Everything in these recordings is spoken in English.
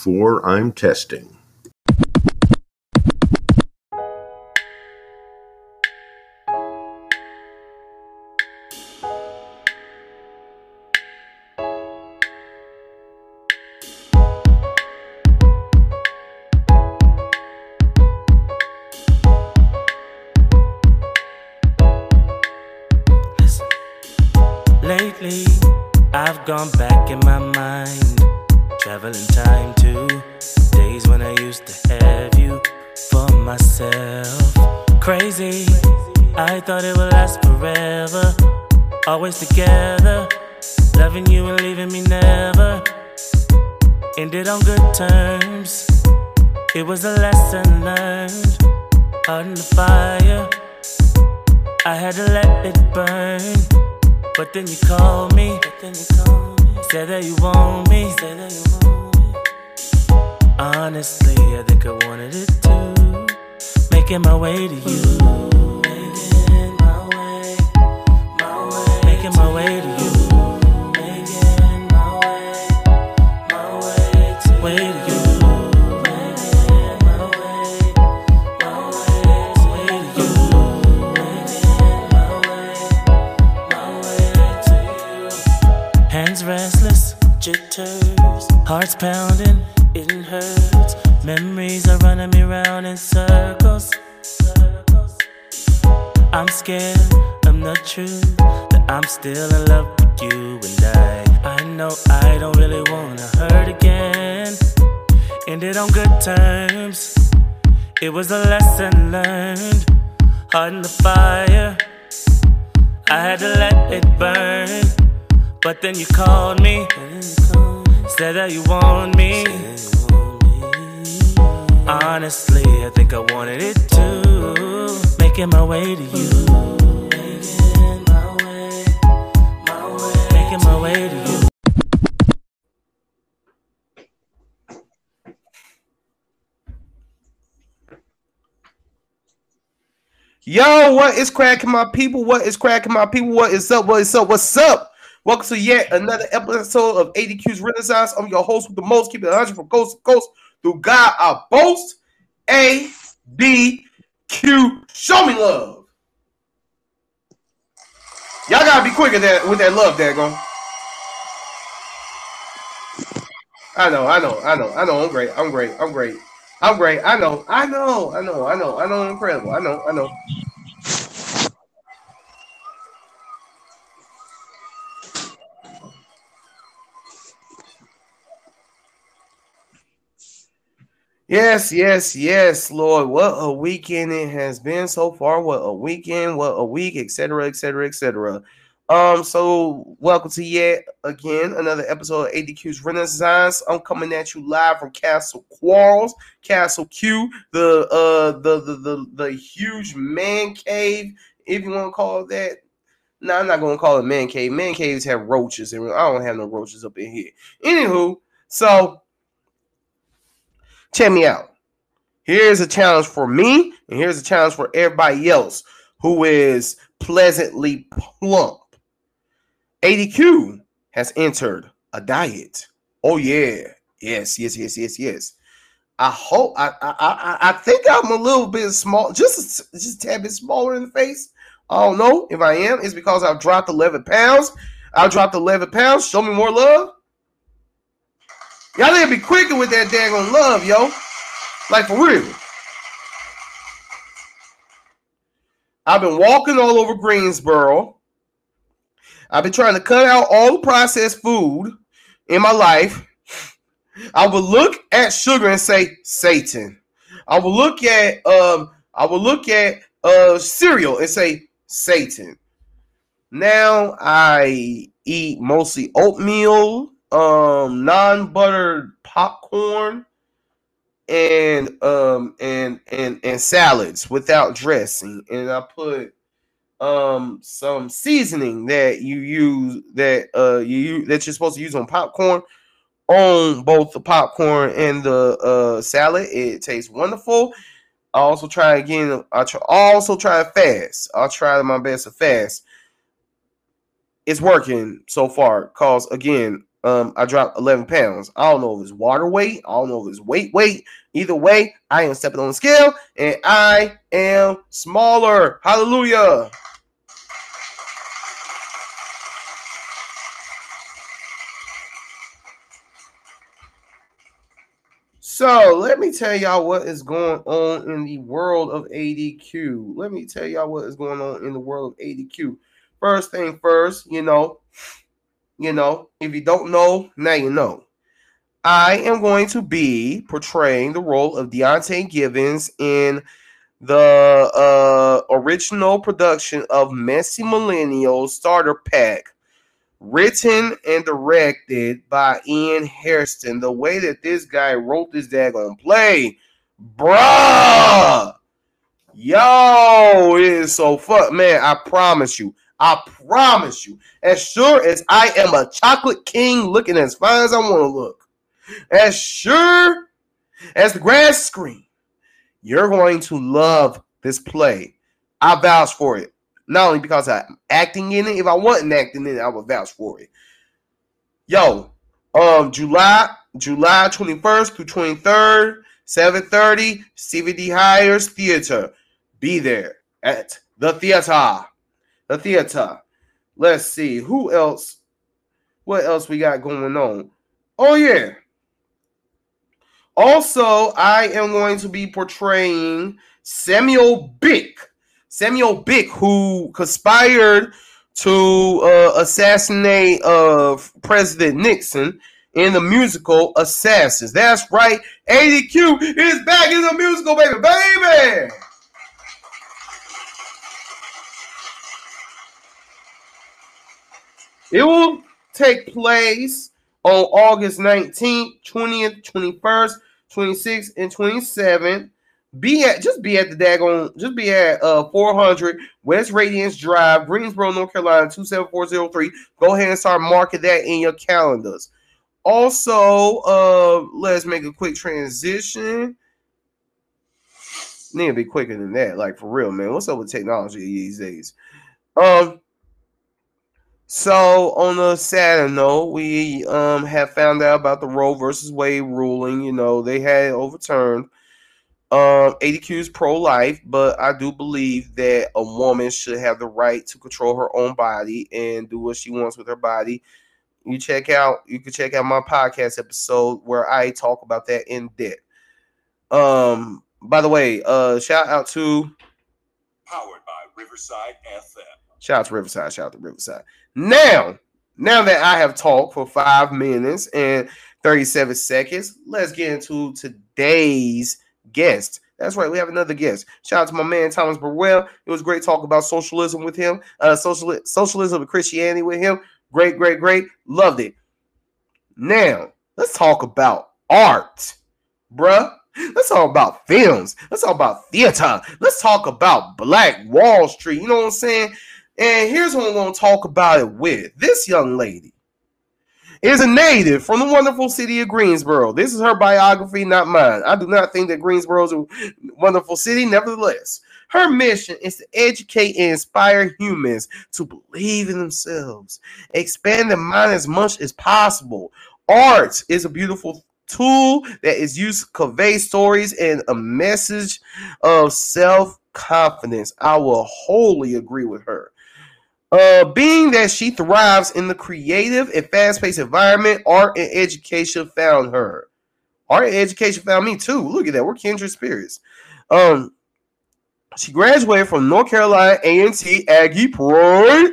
Four. I'm testing. In circles. I'm scared of the truth that I'm still in love with you and I. I know I don't really wanna hurt again. Ended on good terms. It was a lesson learned. Heart in the fire. I had to let it burn. But then you called me, said that you want me. Honestly, I think I wanted it too. Making my way to you. Making my way, my way, making my way to you. Yo, what is cracking my people? What is cracking my people? What is up? What is up? What's up? Welcome to yet another episode of ADQ's Renaissance. I'm your host with the most, keeping it 100 from coast to coast. Through God, I boast. A D Q. Show me love. Y'all gotta be quicker that with that love, daggone. I know, I know, I know, I know. I'm great. I'm great. I'm great. I'm great. I know. I know. I know. I know. I know. Incredible. I know. I know. Yes, yes, yes, Lord. What a weekend it has been so far. What a weekend, what a week, etc., etc., etc. Um, so welcome to yet again another episode of ADQ's Renaissance. I'm coming at you live from Castle Quarles, Castle Q, the uh the the the, the huge man cave, if you want to call it that. No, I'm not gonna call it man cave. Man caves have roaches, and I don't have no roaches up in here. Anywho, so check me out. Here's a challenge for me, and here's a challenge for everybody else who is pleasantly plump. ADQ has entered a diet. Oh yeah, yes, yes, yes, yes, yes. I hope I I I, I think I'm a little bit small, just just a bit smaller in the face. I don't know if I am. It's because I've dropped 11 pounds. I dropped 11 pounds. Show me more love. Y'all need to be quicker with that daggone love, yo. Like for real. I've been walking all over Greensboro. I've been trying to cut out all the processed food in my life. I would look at sugar and say Satan. I would look at um I would look at uh cereal and say Satan. Now I eat mostly oatmeal, um non-buttered popcorn and um and and and salads without dressing and I put um some seasoning that you use that uh you that you're supposed to use on popcorn on both the popcorn and the uh salad. It tastes wonderful. I also try again. I try, also try fast. I'll try my best to fast. It's working so far. Cause again, Um, I dropped 11 pounds. I don't know if it's water weight. I don't know if it's weight weight. Either way, I am stepping on the scale and I am smaller. Hallelujah. So let me tell y'all what is going on in the world of ADQ. Let me tell y'all what is going on in the world of ADQ. First thing first, you know, you know, if you don't know, now you know. I am going to be portraying the role of Deontay Givens in the uh, original production of Messy Millennial Starter Pack, written and directed by Ian Hairston. The way that this guy wrote this daggone play, bruh, yo, it is so fuck, man. I promise you, I promise you, as sure as I am a chocolate king looking as fine as I want to look, as sure as the grass screen, you're going to love this play. I vouch for it. Not only because I'm acting in it, if I wasn't acting in it, I would vouch for it. Yo, um, July, July 21st through 23rd, 7:30, CVD Hires Theater. Be there at the theater the theater. Let's see who else. What else we got going on? Oh yeah. Also, I am going to be portraying Samuel Byck. Samuel Byck, who conspired to uh, assassinate uh, President Nixon in the musical Assassins. That's right. ADQ is back in the musical, baby, baby. It will take place on August 19th, 20th, 21st, 26th, and 27th. Be at just be at the daggone, just be at uh 400 West Radiance Drive, Greensboro, North Carolina, 27403. Go ahead and start marking that in your calendars. Also, uh, let's make a quick transition. Need to be quicker than that, like for real, man. What's up with technology these days? Um, so on a sad note, we um have found out about the Roe versus Wade ruling. You know, they had overturned. Um, pro-life, but I do believe that a woman should have the right to control her own body and do what she wants with her body. You check out, you can check out my podcast episode where I talk about that in depth. Um, by the way, uh, shout out to powered by Riverside FM. Shout out to Riverside. Shout out to Riverside. Now, now that I have talked for five minutes and 37 seconds, let's get into today's guest. That's right, we have another guest. Shout out to my man Thomas Burwell. It was great talking about socialism with him, uh, social, socialism and Christianity with him. Great, great, great. Loved it. Now, let's talk about art, bruh. Let's talk about films. Let's talk about theater. Let's talk about Black Wall Street. You know what I'm saying? And here's what I'm going to talk about it with. This young lady is a native from the wonderful city of Greensboro. This is her biography, not mine. I do not think that Greensboro is a wonderful city. Nevertheless, her mission is to educate and inspire humans to believe in themselves, expand their mind as much as possible. Art is a beautiful tool that is used to convey stories and a message of self confidence. I will wholly agree with her. Uh, being that she thrives in the creative and fast-paced environment, art and education found her. Art and education found me too. Look at that. We're kindred spirits. Um, she graduated from North Carolina A&T Aggie Pride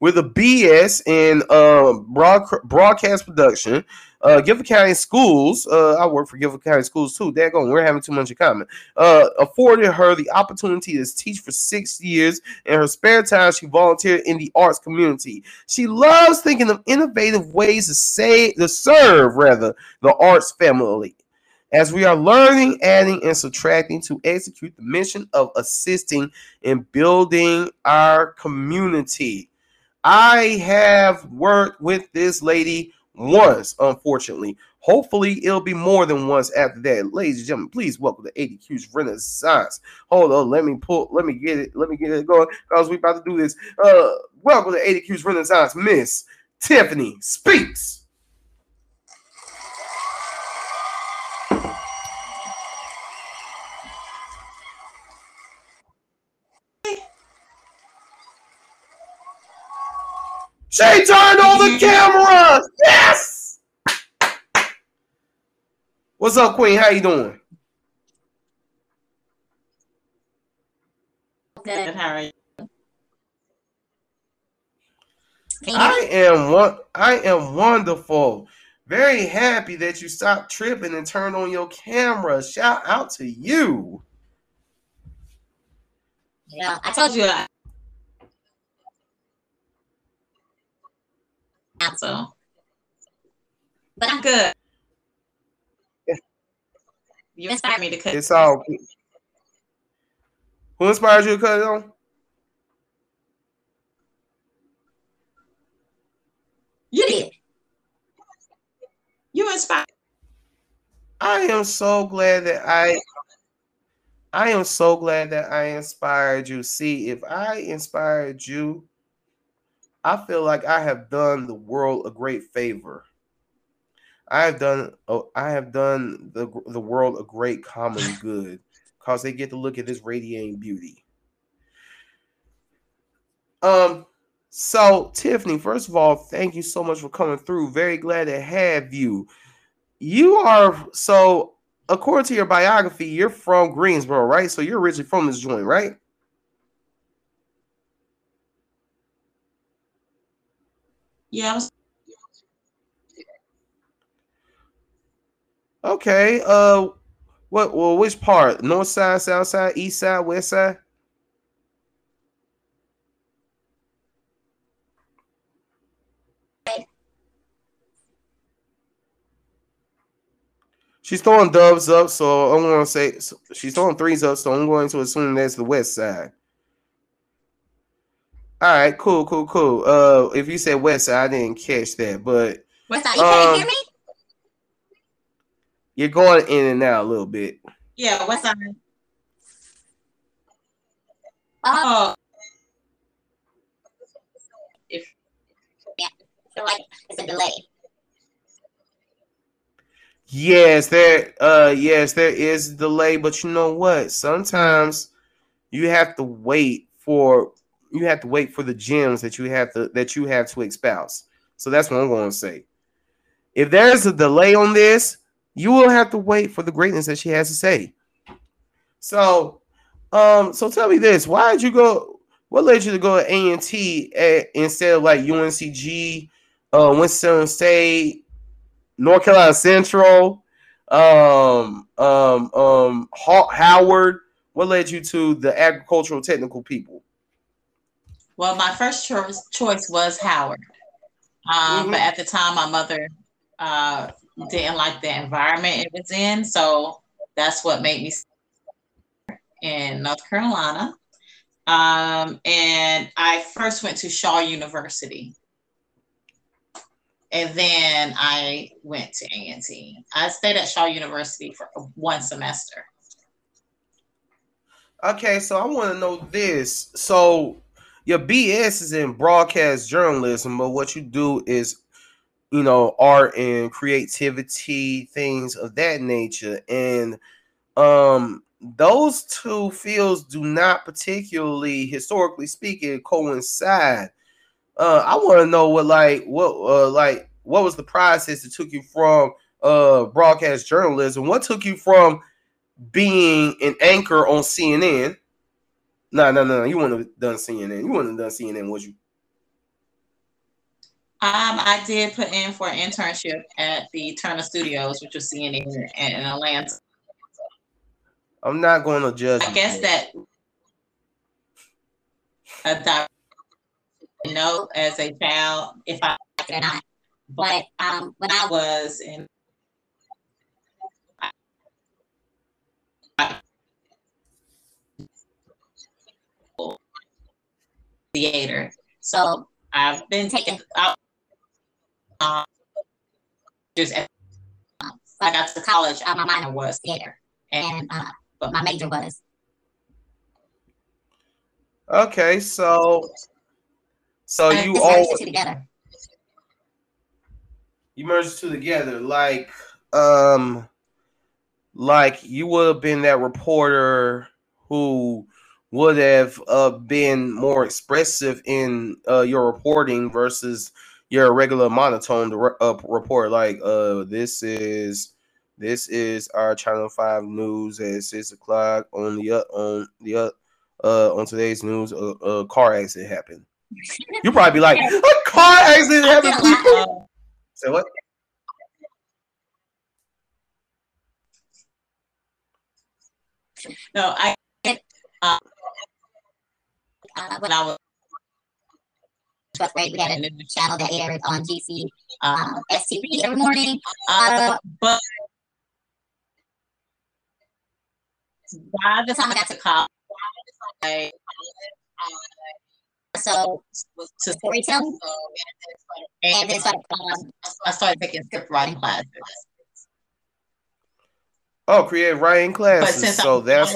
with a BS in uh, broad, broadcast production uh, County Schools, uh, I work for Guilford County Schools too. Daggone, we're having too much in common. Uh, afforded her the opportunity to teach for six years. In her spare time, she volunteered in the arts community. She loves thinking of innovative ways to say to serve rather the arts family. As we are learning, adding, and subtracting to execute the mission of assisting in building our community. I have worked with this lady once, unfortunately. Hopefully, it'll be more than once after that. Ladies and gentlemen, please welcome to ADQ's Renaissance. Hold on, let me pull, let me get it, let me get it going because we about to do this. Uh, welcome to ADQ's Renaissance, Miss Tiffany Speax. She turned on the camera. Yes. What's up, Queen? How you doing? Good. How are you? Can you hear I am one. I am wonderful. Very happy that you stopped tripping and turned on your camera. Shout out to you. Yeah, I told you. I- So, but I'm good. You inspired me to cook. It's all. Who inspired you to cut it on? You did. You inspired. I am so glad that I. I am so glad that I inspired you. See, if I inspired you, I feel like I have done the world a great favor. I have done oh, I have done the the world a great common good because they get to look at this radiating beauty. Um, so Tiffany, first of all, thank you so much for coming through. Very glad to have you. You are so according to your biography, you're from Greensboro, right? So you're originally from this joint, right? Yeah, was, Okay. Uh what well which part? North side, south side, east side, west side? She's throwing dubs up, so I'm gonna say she's throwing threes up, so I'm going to assume that's the west side. All right, cool, cool, cool. Uh, if you said west side, I didn't catch that, but what's that? You can't Um, hear me? you're going in and out a little bit. Yeah, what's that? Oh. If yeah, I feel like it's a delay. Yes, there uh yes, there is delay, but you know what? Sometimes you have to wait for you have to wait for the gems that you have to that you have to espouse. So that's what I'm going to say. If there's a delay on this, you will have to wait for the greatness that she has to say. So, um, so tell me this: Why did you go? What led you to go to A and T instead of like UNCG, uh, Winston State, North Carolina Central, um, um, um, Ho- Howard? What led you to the agricultural technical people? Well, my first choice choice was Howard, um, Mhm. but at the time, my mother uh, didn't like the environment it was in, so that's what made me in North Carolina. Um, and I first went to Shaw University, and then I went to A&T. I stayed at Shaw University for one semester. Okay, so I want to know this. So your BS is in broadcast journalism, but what you do is, you know, art and creativity, things of that nature. And um those two fields do not particularly, historically speaking, coincide. Uh I want to know what like what uh like what was the process that took you from uh broadcast journalism? What took you from being an anchor on CNN. No, no, no, you wouldn't have done CNN. You wouldn't have done CNN, would you? Um, I did put in for an internship at the Turner Studios, which was CNN in, Atlanta. I'm not going to judge. I guess that a doc- know as a child if I liked it or not. But um, when I was in theater, so I've been taking out. Um, just I got to college, uh, my minor was theater, and uh, but my major was Okay, so so you all together. you merged two together, like um, like you would have been that reporter who would have uh, been more expressive in uh, your reporting versus your regular monotone re- uh, report. Like, uh, this is this is our Channel Five news at six o'clock on the uh, on the uh, uh on today's news. A, a car accident happened. You probably be like, a car accident happened. People. Say what? No, I uh, uh, when I was right, we had a channel that aired on GC um, STV every morning. Uh, but by the time I got to college, I, so to storytelling, and then started, um, I started taking script writing classes. Oh, creative writing classes. So I that's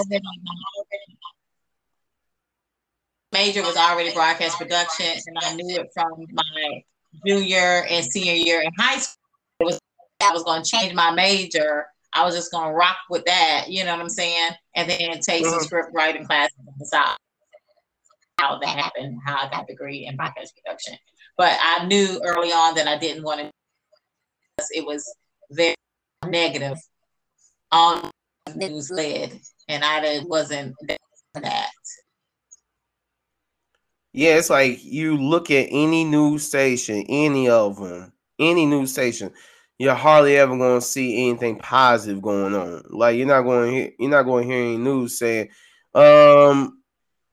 major was already broadcast production, and I knew it from my junior and senior year in high school. It was I was going to change my major. I was just going to rock with that. You know what I'm saying? And then take some Mhm. script writing classes on the side. How that happened, how I got a degree in broadcast production. But I knew early on that I didn't want to. It was very negative on news led, and I wasn't that. Yeah, it's like you look at any news station, any of them, any news station, you're hardly ever going to see anything positive going on. Like you're not going to hear, you're not going to hear any news saying, um,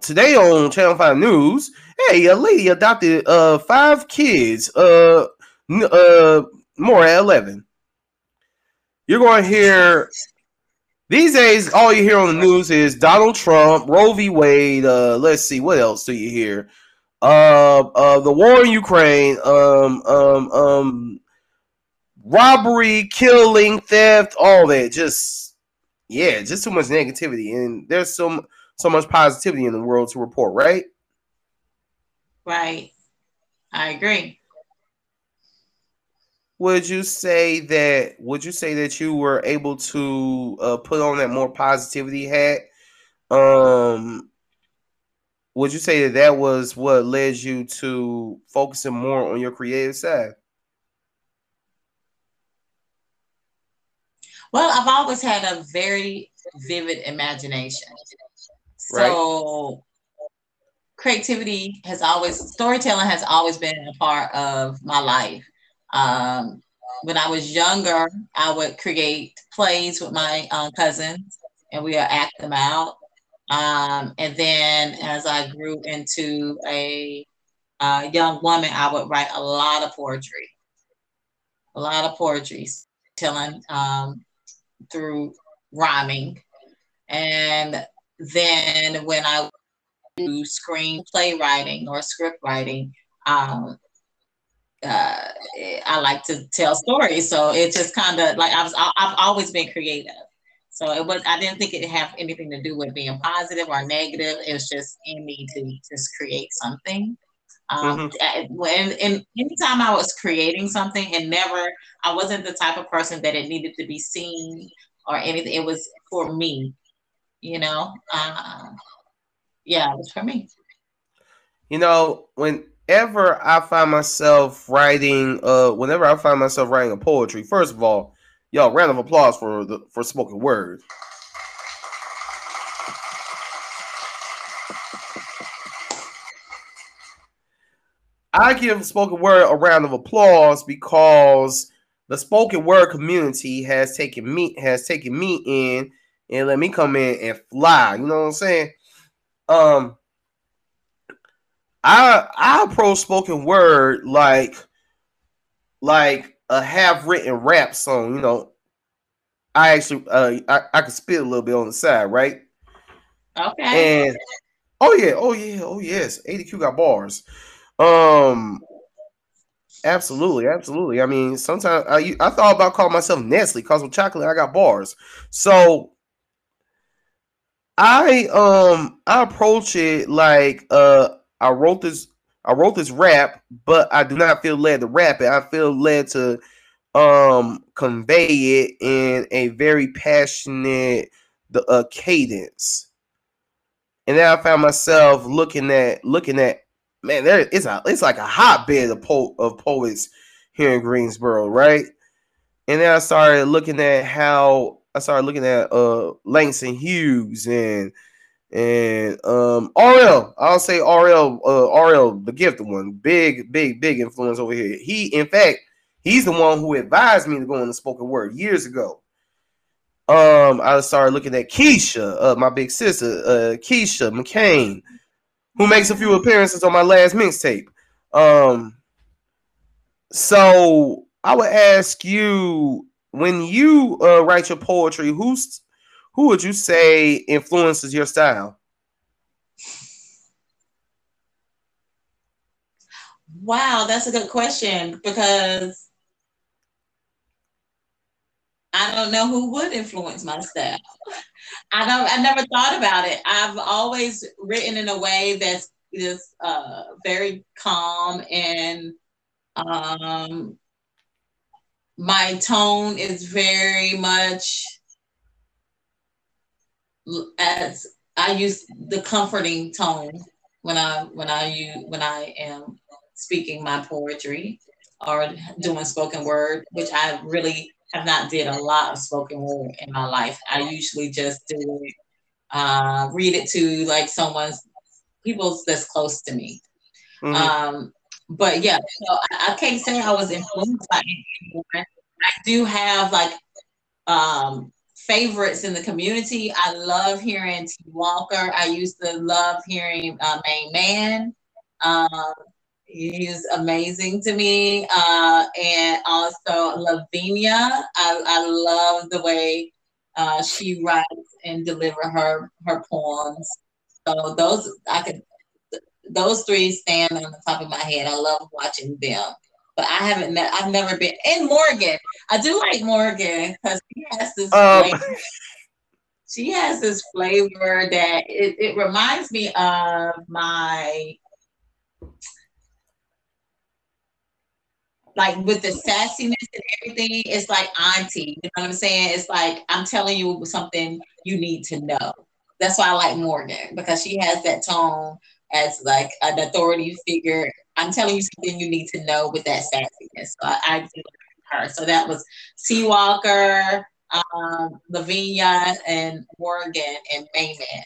today on Channel Five News, hey, a lady adopted uh five kids, uh, uh, more at eleven. You're going to hear these days. All you hear on the news is Donald Trump, Roe v. Wade. Uh, let's see, what else do you hear? Uh, uh, the war in Ukraine. Um, um, um, robbery, killing, theft, all that. Just yeah, just too much negativity, and there's so so much positivity in the world to report, right? Right. I agree. Would you say that? Would you say that you were able to uh, put on that more positivity hat? Um, would you say that that was what led you to focusing more on your creative side? Well, I've always had a very vivid imagination. So creativity has always storytelling has always been a part of my life. Um, when I was younger, I would create plays with my uh, cousins, and we would act them out. Um, and then as I grew into a uh, young woman, I would write a lot of poetry, a lot of poetry, telling um, through rhyming. And then when I do screenplay writing or script writing, um, uh, I like to tell stories. So it's just kind of like I was, I've always been creative. So it was, I didn't think it had anything to do with being positive or negative. It was just in me to just create something. Um, Mm-hmm. when and anytime I was creating something, and never, I wasn't the type of person that it needed to be seen or anything. It was for me, you know. Uh, yeah, it was for me. You know, whenever I find myself writing, uh, whenever I find myself writing a poetry, first of all, y'all, round of applause for the for spoken word. I give spoken word a round of applause because the spoken word community has taken me has taken me in and let me come in and fly. You know what I'm saying? Um, I I approach spoken word like like a half written rap song. You know, I actually uh I, I could spit a little bit on the side, right? Okay. And oh yeah, oh yeah, oh yes, ADQ got bars. Um, absolutely, absolutely. I mean, sometimes I I thought about calling myself Nestle because with chocolate I got bars. So I um I approach it like uh I wrote this I wrote this rap, but I do not feel led to rap it. I feel led to um convey it in a very passionate the uh, cadence. and then I found myself looking at looking at man, there it's a it's like a hotbed of po- of poets here in Greensboro, right? And then I started looking at how I started looking at uh Langston Hughes and and um RL. I'll say RL uh RL the gifted one, big big big influence over here. He in fact he's the one who advised me to go into spoken word years ago. Um, I started looking at Keisha, uh, my big sister, uh, Keisha McCain, who makes a few appearances on my last mixtape. Um, so I would ask you when you uh, write your poetry, who's who would you say influences your style? Wow, that's a good question because I don't know who would influence my style. I don't. I never thought about it. I've always written in a way that's just uh, very calm and um, my tone is very much as I use the comforting tone when I when I use when I am speaking my poetry or doing spoken word, which I really have not did a lot of spoken word in my life. I usually just do it, uh, read it to like someone's people that's close to me. Mm-hmm. Um, but yeah, so I, I, can't say I was influenced by anyone. I do have like um, favorites in the community. I love hearing T. Walker. I used to love hearing uh, Main Man. Um, he's amazing to me. Uh, and also Lavinia. I, I love the way uh, she writes and deliver her her poems. So those I could those three stand on the top of my head. I love watching them. But I haven't met I've never been in Morgan. I do like Morgan because she has this um. flavor. She has this flavor that it, it reminds me of my like with the sassiness and everything, it's like auntie. You know what I'm saying? It's like I'm telling you something you need to know. That's why I like Morgan because she has that tone as like an authority figure. I'm telling you something you need to know with that sassiness. So I, I do her. So that was T. Walker, um, Lavinia, and Morgan and Mayman.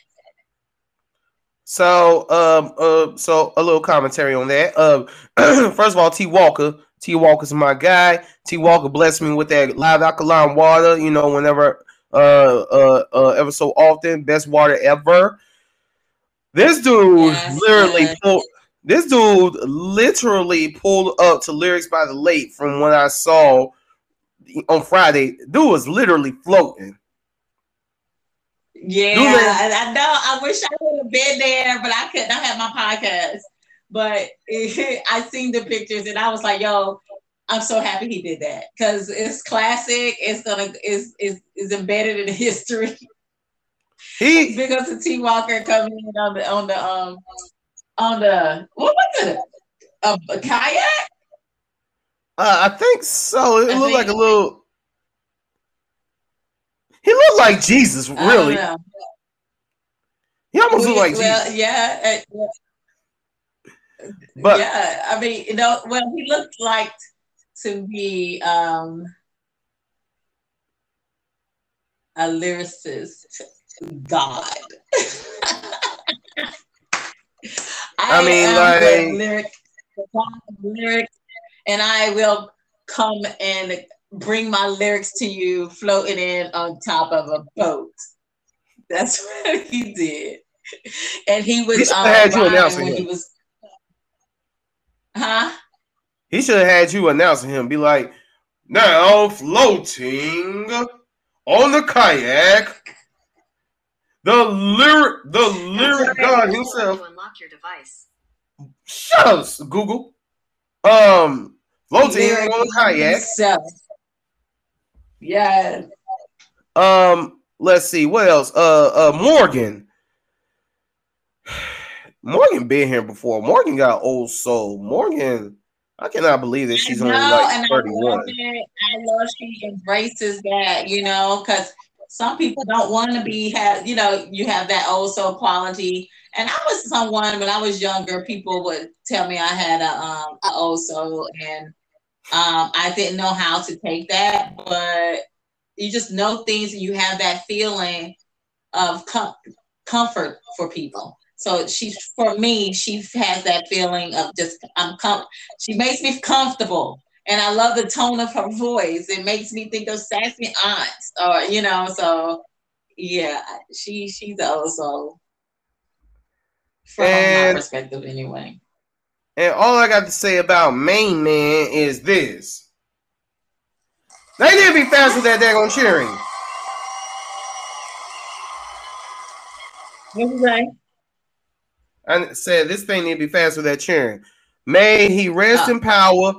So, um, uh, so a little commentary on that. Um, first of all, T. Walker, T. Walker's my guy. T. Walker blessed me with that live alkaline water. You know, whenever, uh, uh, uh ever so often, best water ever. This dude yes, literally pulled. This dude literally pulled up to lyrics by the lake from what I saw on Friday. Dude was literally floating. Yeah, I know. I wish I would have been there, but I couldn't. I had my podcast, but it, I seen the pictures and I was like, "Yo, I'm so happy he did that because it's classic. It's gonna is is is embedded in history." He because of T Walker coming in on the on the um on the what was it? A, a kayak? Uh, I think so. It I looked like a little. He looked like Jesus, really. He almost looked like well, Jesus. Yeah, uh, but yeah, I mean, you know, well, he looked like to be um a lyricist God. I, I, mean, like lyric, lyric, and I will come and bring my lyrics to you floating in on top of a boat. That's what he did. And he was he um, had you announcing him. He was, huh? He should have had you announcing him. Be like, now floating on the kayak the lyric, the lyric God himself. Unlock your device. Shut up, Google. Um, floating on kayak. Yeah. Um, let's see what else. Uh, uh, Morgan. Morgan been here before. Morgan got old soul. Morgan, I cannot believe that she's only like 31. I I love she embraces that, you know, because some people don't want to be have you know you have that old soul quality. And i was someone when i was younger people would tell me i had a um a old soul. And um i didn't know how to take that. But you just know things and you have that feeling of com- comfort for people. So she for me she has that feeling of just i'm com- she makes me comfortable and I love the tone of her voice. It makes me think of sassy aunts, or you know. So yeah, she she's also from And- my perspective anyway. And all I got to say about Main Man is this. They need to be fast with that daggone cheering. What was I? I said this thing need to be fast with that cheering. May he rest Oh. in power.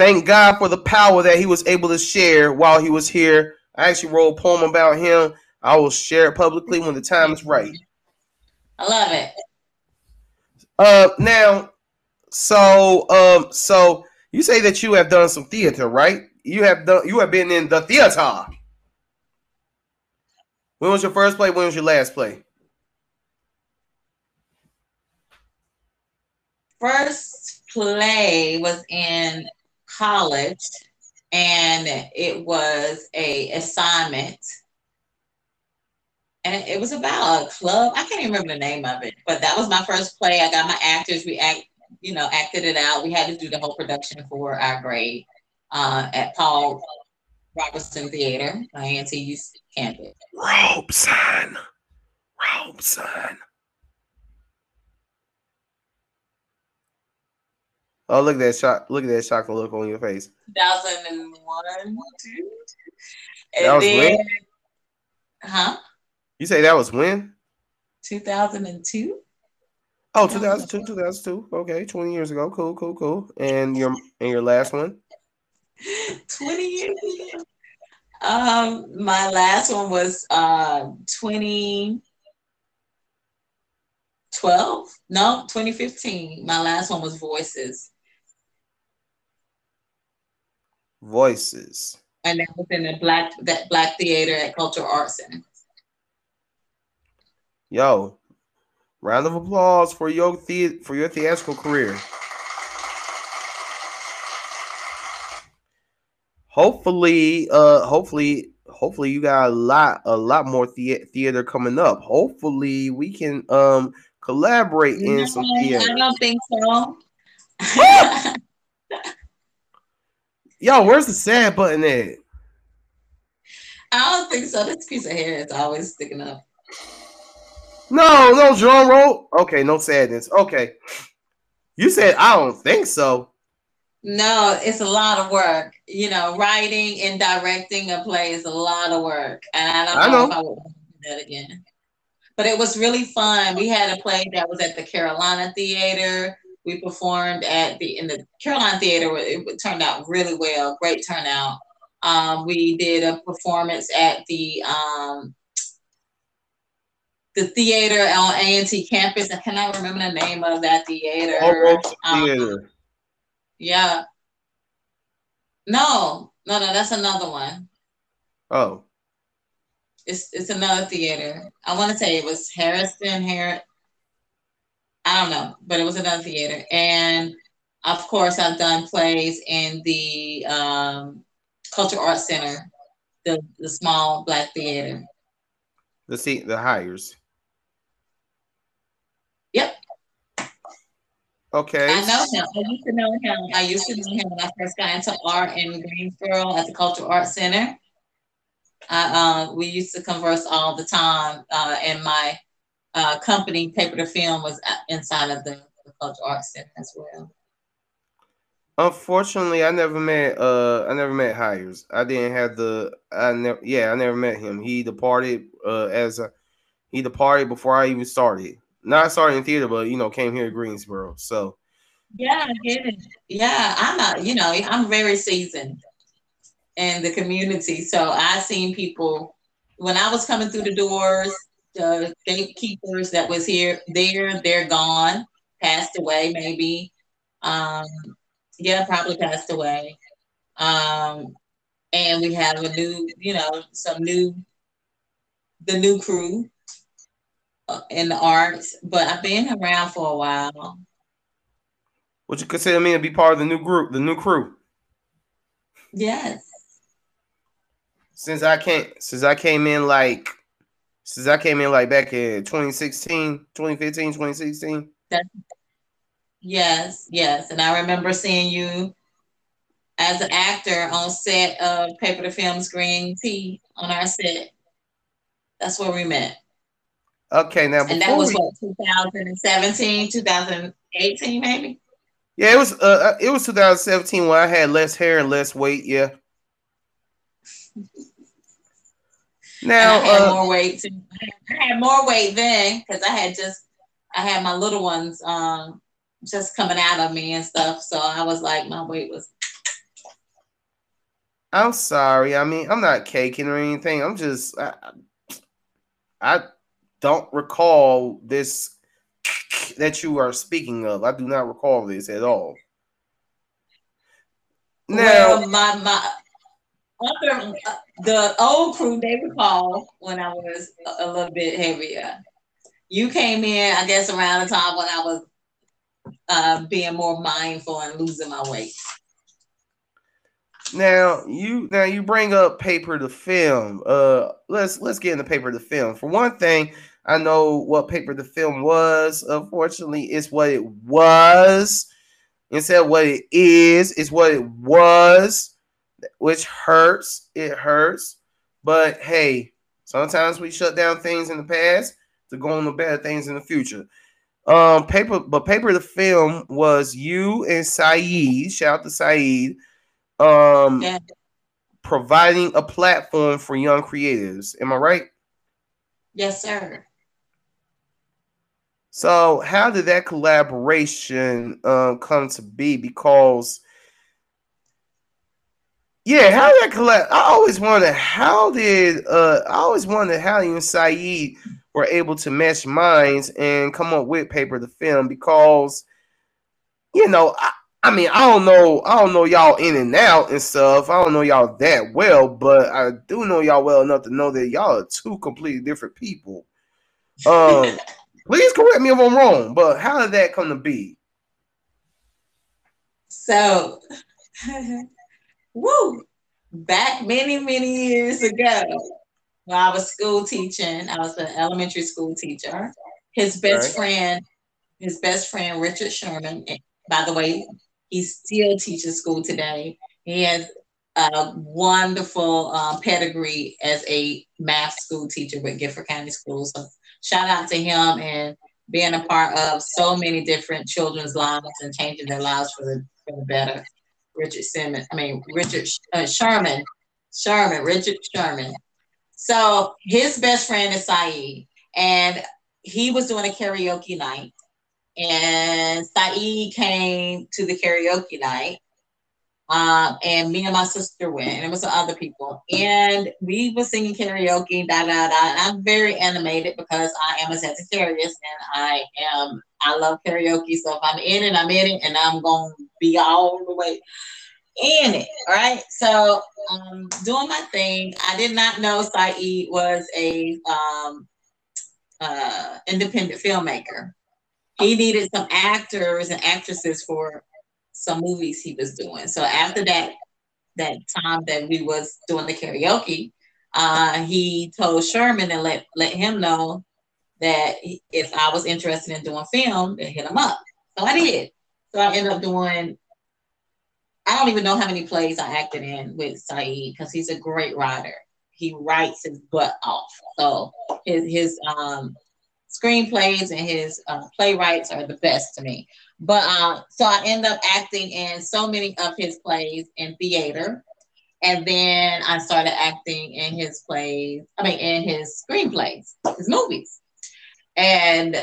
Thank God for the power that he was able to share while he was here. I actually wrote a poem about him. I will share it publicly when the time is right. I love it. Uh, now, so um, so you say that you have done some theater, right? You have done. You have been in the theater. When was your first play? When was your last play? First play was in college, and it was a assignment. And it was about a club. I can't even remember the name of it, but that was my first play. I got my actors. We act, you know, acted it out. We had to do the whole production for our grade uh, at Paul Robertson Theater, A&T's campus. Robeson. Robeson. Oh, look at that shock! Look at that shocked look on your face. 2001, two. That And was then, when? huh? You say that was when? 2002. Oh, 2002, 2002. Okay, 20 years ago. Cool, cool, cool. And your and your last one? 20 years ago. Um, my last one was uh 2012. No, 2015. My last one was Voices, Voices. and that was in the black that black theater at Cultural Arts Center. Yo, round of applause for your the for your theatrical career. Hopefully, uh, hopefully, hopefully you got a lot, a lot more the- theater coming up. Hopefully, we can um collaborate in some No, I don't think so. Yo, where's the sad button at? I don't think so. This piece of hair is always sticking up. No, no drum roll. Okay, no sadness. Okay, you said I don't think so. No, it's a lot of work. You know, writing and directing a play is a lot of work, and I don't I know, know. if I would do that again. But it was really fun. We had a play that was at the Carolina Theater. We performed at the in the Carolina Theater. It turned out really well. Great turnout. Um, we did a performance at the um, the theater on A and T campus. I cannot remember the name of that theater. All Um, Theater. yeah. No, no, no, that's another one. Oh, It's it's another theater. I want to say it was Harrison, Harris. I don't know, but it was another theater. And of course, I've done plays in the um, Cultural Arts Center, the the small black theater. the seat, the hires. Yep, Okay. I know him. I used to know him. I used to know him when I first got into art in Greensboro at the Cultural Arts Center. I, uh, we used to converse all the time, uh, and my uh, company, Paper to Film, was inside of the, the Cultural Arts Center as well. Unfortunately, I never met. Uh, I never met Hires. I didn't have the. I never. Yeah, I never met him. He departed. Uh, as a. He departed before I even started. Not started in theater, but you know, came here to Greensboro. So Yeah, I get it. Yeah, I'm not, you know, I'm very seasoned in the community. So I seen people when I was coming through the doors, the gatekeepers that was here, there, they're gone, passed away, maybe. Um, yeah, probably passed away. Um, and we have a new, you know, some new, the new crew uh, in the arts. But I've been around for a while. Would you consider me to be part of the new group, the new crew? Yes. Since I came, since I came in like, since I came in like back in 2016, 2015, 2016. Yes, yes. And I remember seeing you as an actor on set of Paper to Film Screen T on our set. That's where we met. Okay, now And that was we- what 2017, 2018, maybe. yeah, it was uh, it was 2017 when I had less hair and less weight. Yeah. Now, and I had uh, more weight. Too. I had more weight then because I had just I had my little ones um just coming out of me and stuff. So I was like, my weight was I'm sorry. I mean, I'm not caking or anything. I'm just I, I don't recall this that you are speaking of. I do not recall this at all. Now, well, my my other the old crew they recall when I was a, a little bit heavier. You came in, I guess, around the time when I was uh, being more mindful and losing my weight. now you now you bring up paper to film. Uh, let's let's get into paper to film. For one thing, I know what paper to film was. Unfortunately, it's what it was instead what it is. It's what it was, which hurts. It hurts, but hey, sometimes we shut down things in the past to go on to better things in the future. Um, paper, but paper the film was you and Saeed. Shout out to Saeed. Um, Yeah. providing a platform for young creatives. Am I right? Yes, sir. So, how did that collaboration um, come to be? Because, yeah, how did that collab? I always wondered how did uh, I always wondered how you and Saeed were able to mesh minds and come up with paper to film. Because, you know, I, I mean, I don't know, I don't know y'all in and out and stuff. I don't know y'all that well, but I do know y'all well enough to know that y'all are two completely different people. Um. Please correct me if I'm wrong, but how did that come to be? So, woo, back many, many years ago, when I was school teaching, I was an elementary school teacher. His best Right. friend, his best friend, Richard Sherman, by the way, he still teaches school today. He has a wonderful um, pedigree as a math school teacher with Guilford County Schools. So, shout out to him and being a part of so many different children's lives and changing their lives for the for the better. Richard Simmons, I mean Richard uh, Sherman, Sherman, Richard Sherman. So his best friend is Saeed, and he was doing a karaoke night, and Saeed came to the karaoke night, um, and me and my sister went, and it was some other people, and we were singing karaoke, da da da. And I'm very animated because I am a Sagittarius, and I am I love karaoke. So if I'm in it, I'm in it, and I'm gonna be all the way in it. Right. So um, doing my thing. I did not know Saeed was a um, uh, independent filmmaker. He needed some actors and actresses for some movies he was doing. So after that, that time that we was doing the karaoke, uh, he told Sherman and let let him know that if I was interested in doing film, then hit him up. So I did. So I ended up doing. I don't even know how many plays I acted in with Saeed because he's a great writer. He writes his butt off. So his his um screenplays and his uh, playwrights are the best to me. But uh, so I end up acting in so many of his plays in theater. And then I started acting in his plays, I mean, in his screenplays, his movies. And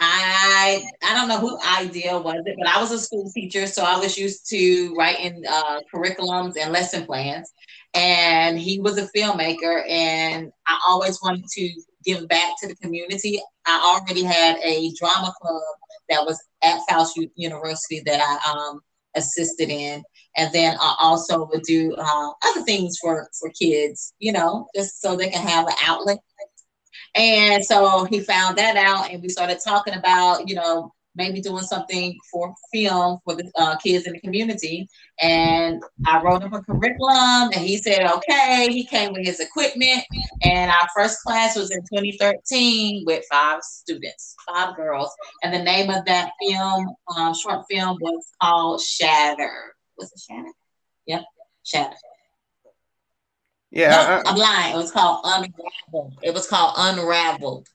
I I don't know who idea was it, but I was a school teacher, so I was used to writing uh, curriculums and lesson plans. And he was a filmmaker, and I always wanted to give back to the community. I already had a drama club that was at Faust University that I um, assisted in, and then I also would do uh, other things for for kids, you know, just so they can have an outlet. And so he found that out, and we started talking about, you know, maybe doing something for film for the uh, kids in the community. And I wrote up a curriculum, and he said, okay. He came with his equipment, and our first class was in 2013 with five students, five girls. And the name of that film, um, short film, was called Shatter. Was it Shatter? Yep, Shatter. Yeah, No, I- I'm lying. It was called Unraveled. It was called Unraveled.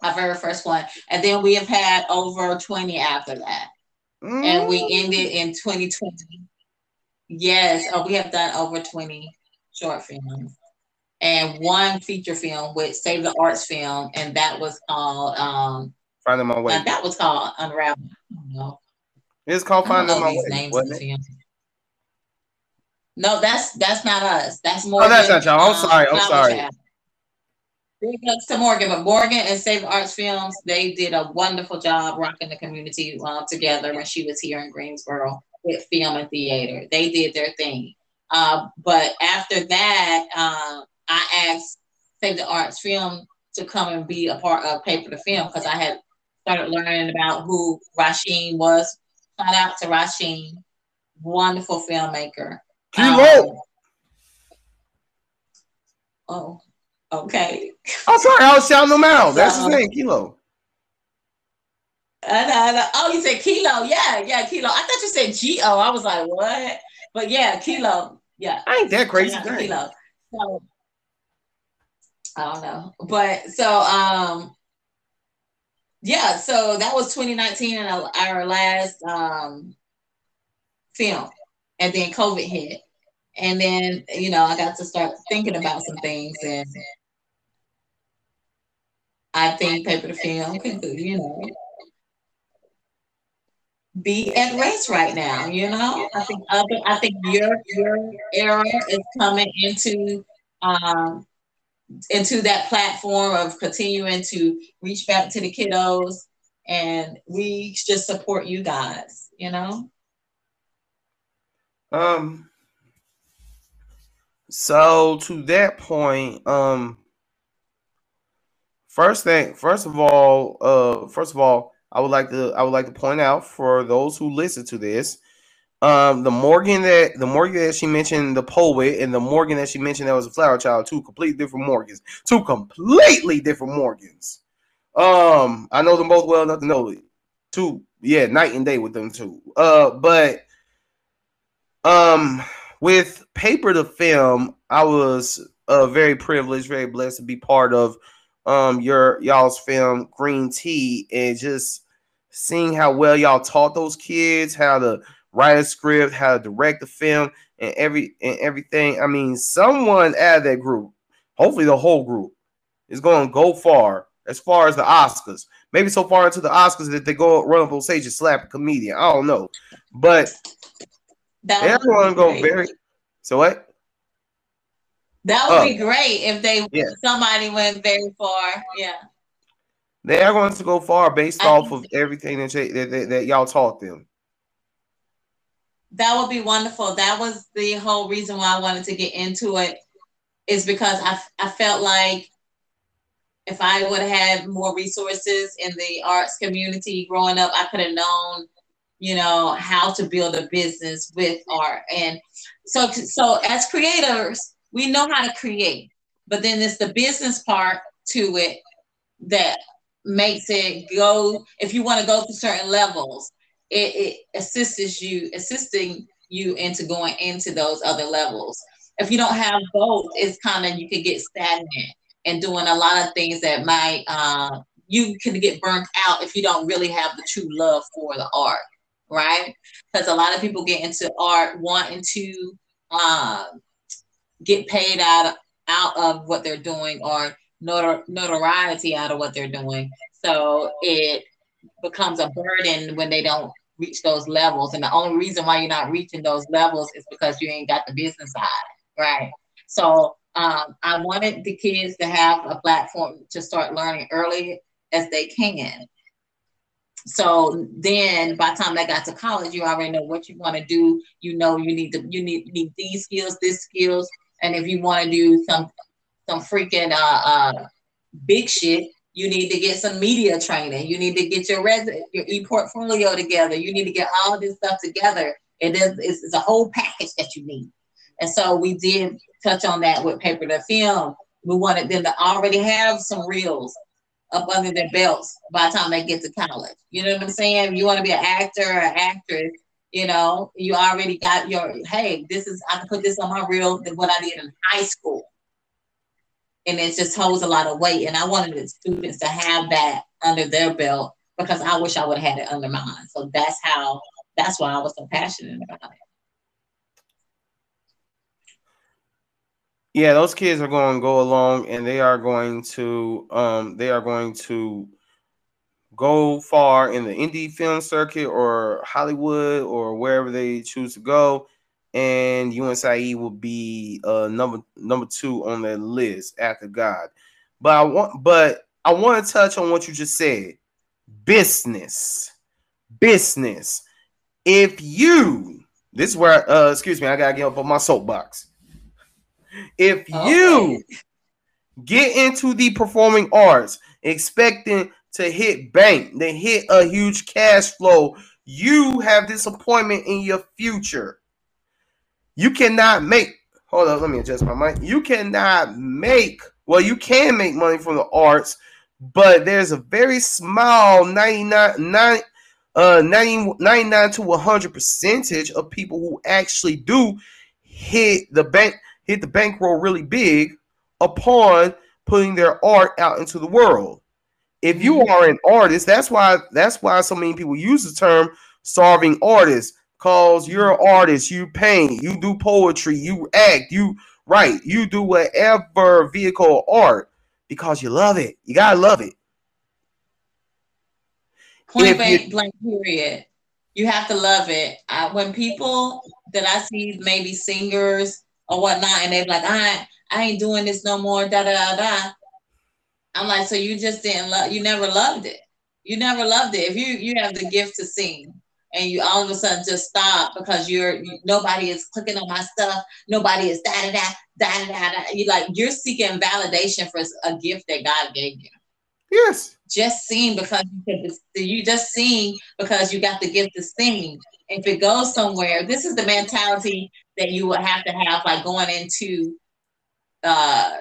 My very first one. And then we have had over 20 after that. And we Mm. ended in 2020. Yes, oh, we have done over 20 short films. And one feature film with Save the Arts Film, and that was called um finding my way. and that was called Unraveled. I don't know. It's called finding my way. names wasn't of it? films. No, that's that's not us. That's more. Oh, that's not y'all. I'm sorry. I'm sorry. Big ups to Morgan, but Morgan and Save the Arts Films, they did a wonderful job rocking the community uh, together when she was here in Greensboro with film and theater. They did their thing. Uh, but after that, uh, I asked Save the Arts Film to come and be a part of Paper to Film because I had started learning about who Rasheen was. Shout out to Rasheen, wonderful filmmaker. Kilo. Um, oh, okay. I'm sorry, I was shouting him out. That's his name, Kilo. I know, I know. Oh, you said kilo. Yeah, yeah, kilo. I thought you said G O. I was like, what? But yeah, kilo. Yeah. I ain't that crazy. Shout out to Dang. Kilo. So, I don't know. But so um yeah, so that was 2019 and our- our last um film. And then COVID hit. And then, you know, I got to start thinking about some things and I think paper to film could, you know, be at rest right now. You know, I think other, I think your your era is coming into um into that platform of continuing to reach back to the kiddos, and we just support you guys. You know, Um. So to that point, um, first thing, first of all, uh, first of all, I would like to, I would like to point out for those who listen to this, um, the Morgan that the Morgan that she mentioned, the poet, and the Morgan that she mentioned that was a flower child, two completely different Morgans, two completely different Morgans. Um, I know them both well enough to know it. Two, yeah, night and day with them two. Uh, but um, with paper to film, I was uh very privileged, very blessed to be part of um your y'all's film Green Tea and just seeing how well y'all taught those kids how to write a script, how to direct the film, and every and everything. I mean, someone out of that group, hopefully the whole group, is going to go far as far as the Oscars. Maybe so far into the Oscars that they go run up on stage and slap a comedian. I don't know, but that everyone be go great. very. So what? That would Oh. be great if they Yeah. somebody went very far. Yeah. They are going to go far based I off of everything that, y- that, that, that y'all taught them. That would be wonderful. That was the whole reason why I wanted to get into it, is because I, I felt like if I would have had more resources in the arts community growing up, I could have known, you know, how to build a business with art. And so, so as creators, we know how to create, but then it's the business part to it that makes it go. If you want to go to certain levels, it, it assists you, assisting you into going into those other levels. If you don't have both, it's kind of you could get stagnant and doing a lot of things that might uh, you can get burnt out if you don't really have the true love for the art, right? Because a lot of people get into art wanting to uh, get paid out out of what they're doing or notor- notoriety out of what they're doing. So it becomes a burden when they don't reach those levels. And the only reason why you're not reaching those levels is because you ain't got the business side, right? So um, I wanted the kids to have a platform to start learning early as they can. So then by the time they got to college, you already know what you want to do. You know you need to you need need these skills, this skills, and if you want to do some some freaking uh uh big shit, you need to get some media training. You need to get your res your e-portfolio together. You need to get all this stuff together. It is it's, it's a whole package that you need. And so we did touch on that with paper to film. We wanted them to already have some reels up under their belts by the time they get to college. You know what I'm saying? You want to be an actor or actress, you know, you already got your hey, this is I can put this on my reel than what I did in high school. And it just holds a lot of weight. And I wanted the students to have that under their belt because I wish I would have had it under mine. So that's how that's why I was so passionate about it. Yeah, those kids are going to go along and they are going to um they are going to go far in the indie film circuit or Hollywood or wherever they choose to go and UNCIE will be uh number number 2 on their list after God. But I want but I want to touch on what you just said. Business. Business. If you this is where uh excuse me, I got to get up on my soapbox if you get into the performing arts expecting to hit bank, to hit a huge cash flow, you have disappointment in your future. You cannot make, hold on, let me adjust my mic. You cannot make, well, you can make money from the arts, but there's a very small 99, nine, uh, 90, 99 to 100 percentage of people who actually do hit the bank hit the bankroll really big upon putting their art out into the world. If you Mhm. are an artist, that's why that's why so many people use the term starving artist. Cause you're an artist, you paint, you do poetry, you act, you write, you do whatever vehicle art because you love it. You gotta love it. Point blank, blank, period. You have to love it. I, when people that I see, maybe singers or whatnot, and they're like, I, I ain't doing this no more, da da da da. I'm like, so you just didn't love, you never loved it. You never loved it. If you you have the gift to sing, and you all of a sudden just stop because you're you, nobody is clicking on my stuff, nobody is da da da da da da. You like you're seeking validation for a gift that God gave you Yes. just sing because you could you just sing because you got the gift to sing. If it goes somewhere, this is the mentality that you would have to have like going into uh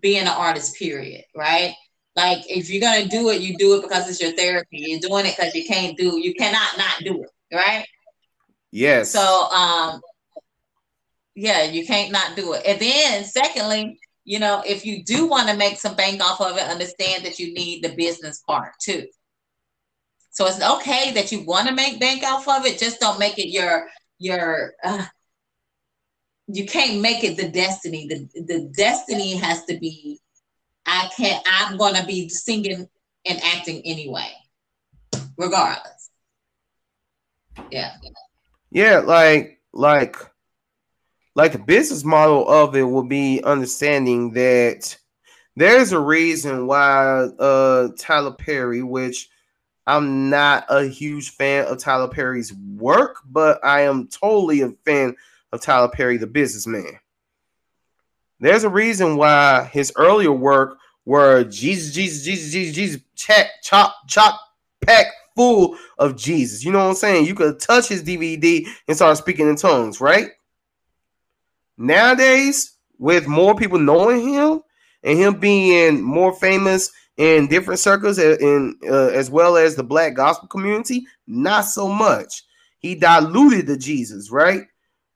being an artist, period, right? Like if you're gonna do it, you do it because it's your therapy. You're doing it because you can't do you cannot not do it, right? Yes. So um yeah, you can't not do it. And then secondly, you know, if you do want to make some bank off of it, understand that you need the business part too. So it's okay that you want to make bank off of it, just don't make it your your uh, you can't make it the destiny. The the destiny has to be I can't I'm gonna be singing and acting anyway, regardless. Yeah. Yeah, like like like the business model of it will be understanding that there's a reason why uh Tyler Perry, which I'm not a huge fan of Tyler Perry's work, but I am totally a fan of Tyler Perry, the businessman. There's a reason why his earlier work were Jesus, Jesus, Jesus, Jesus, Jesus, chop, chop, chop, pack full of Jesus. You know what I'm saying? You could touch his DVD and start speaking in tongues, right? Nowadays, with more people knowing him and him being more famous in different circles, in uh, as well as the Black gospel community, not so much. He diluted the Jesus, right?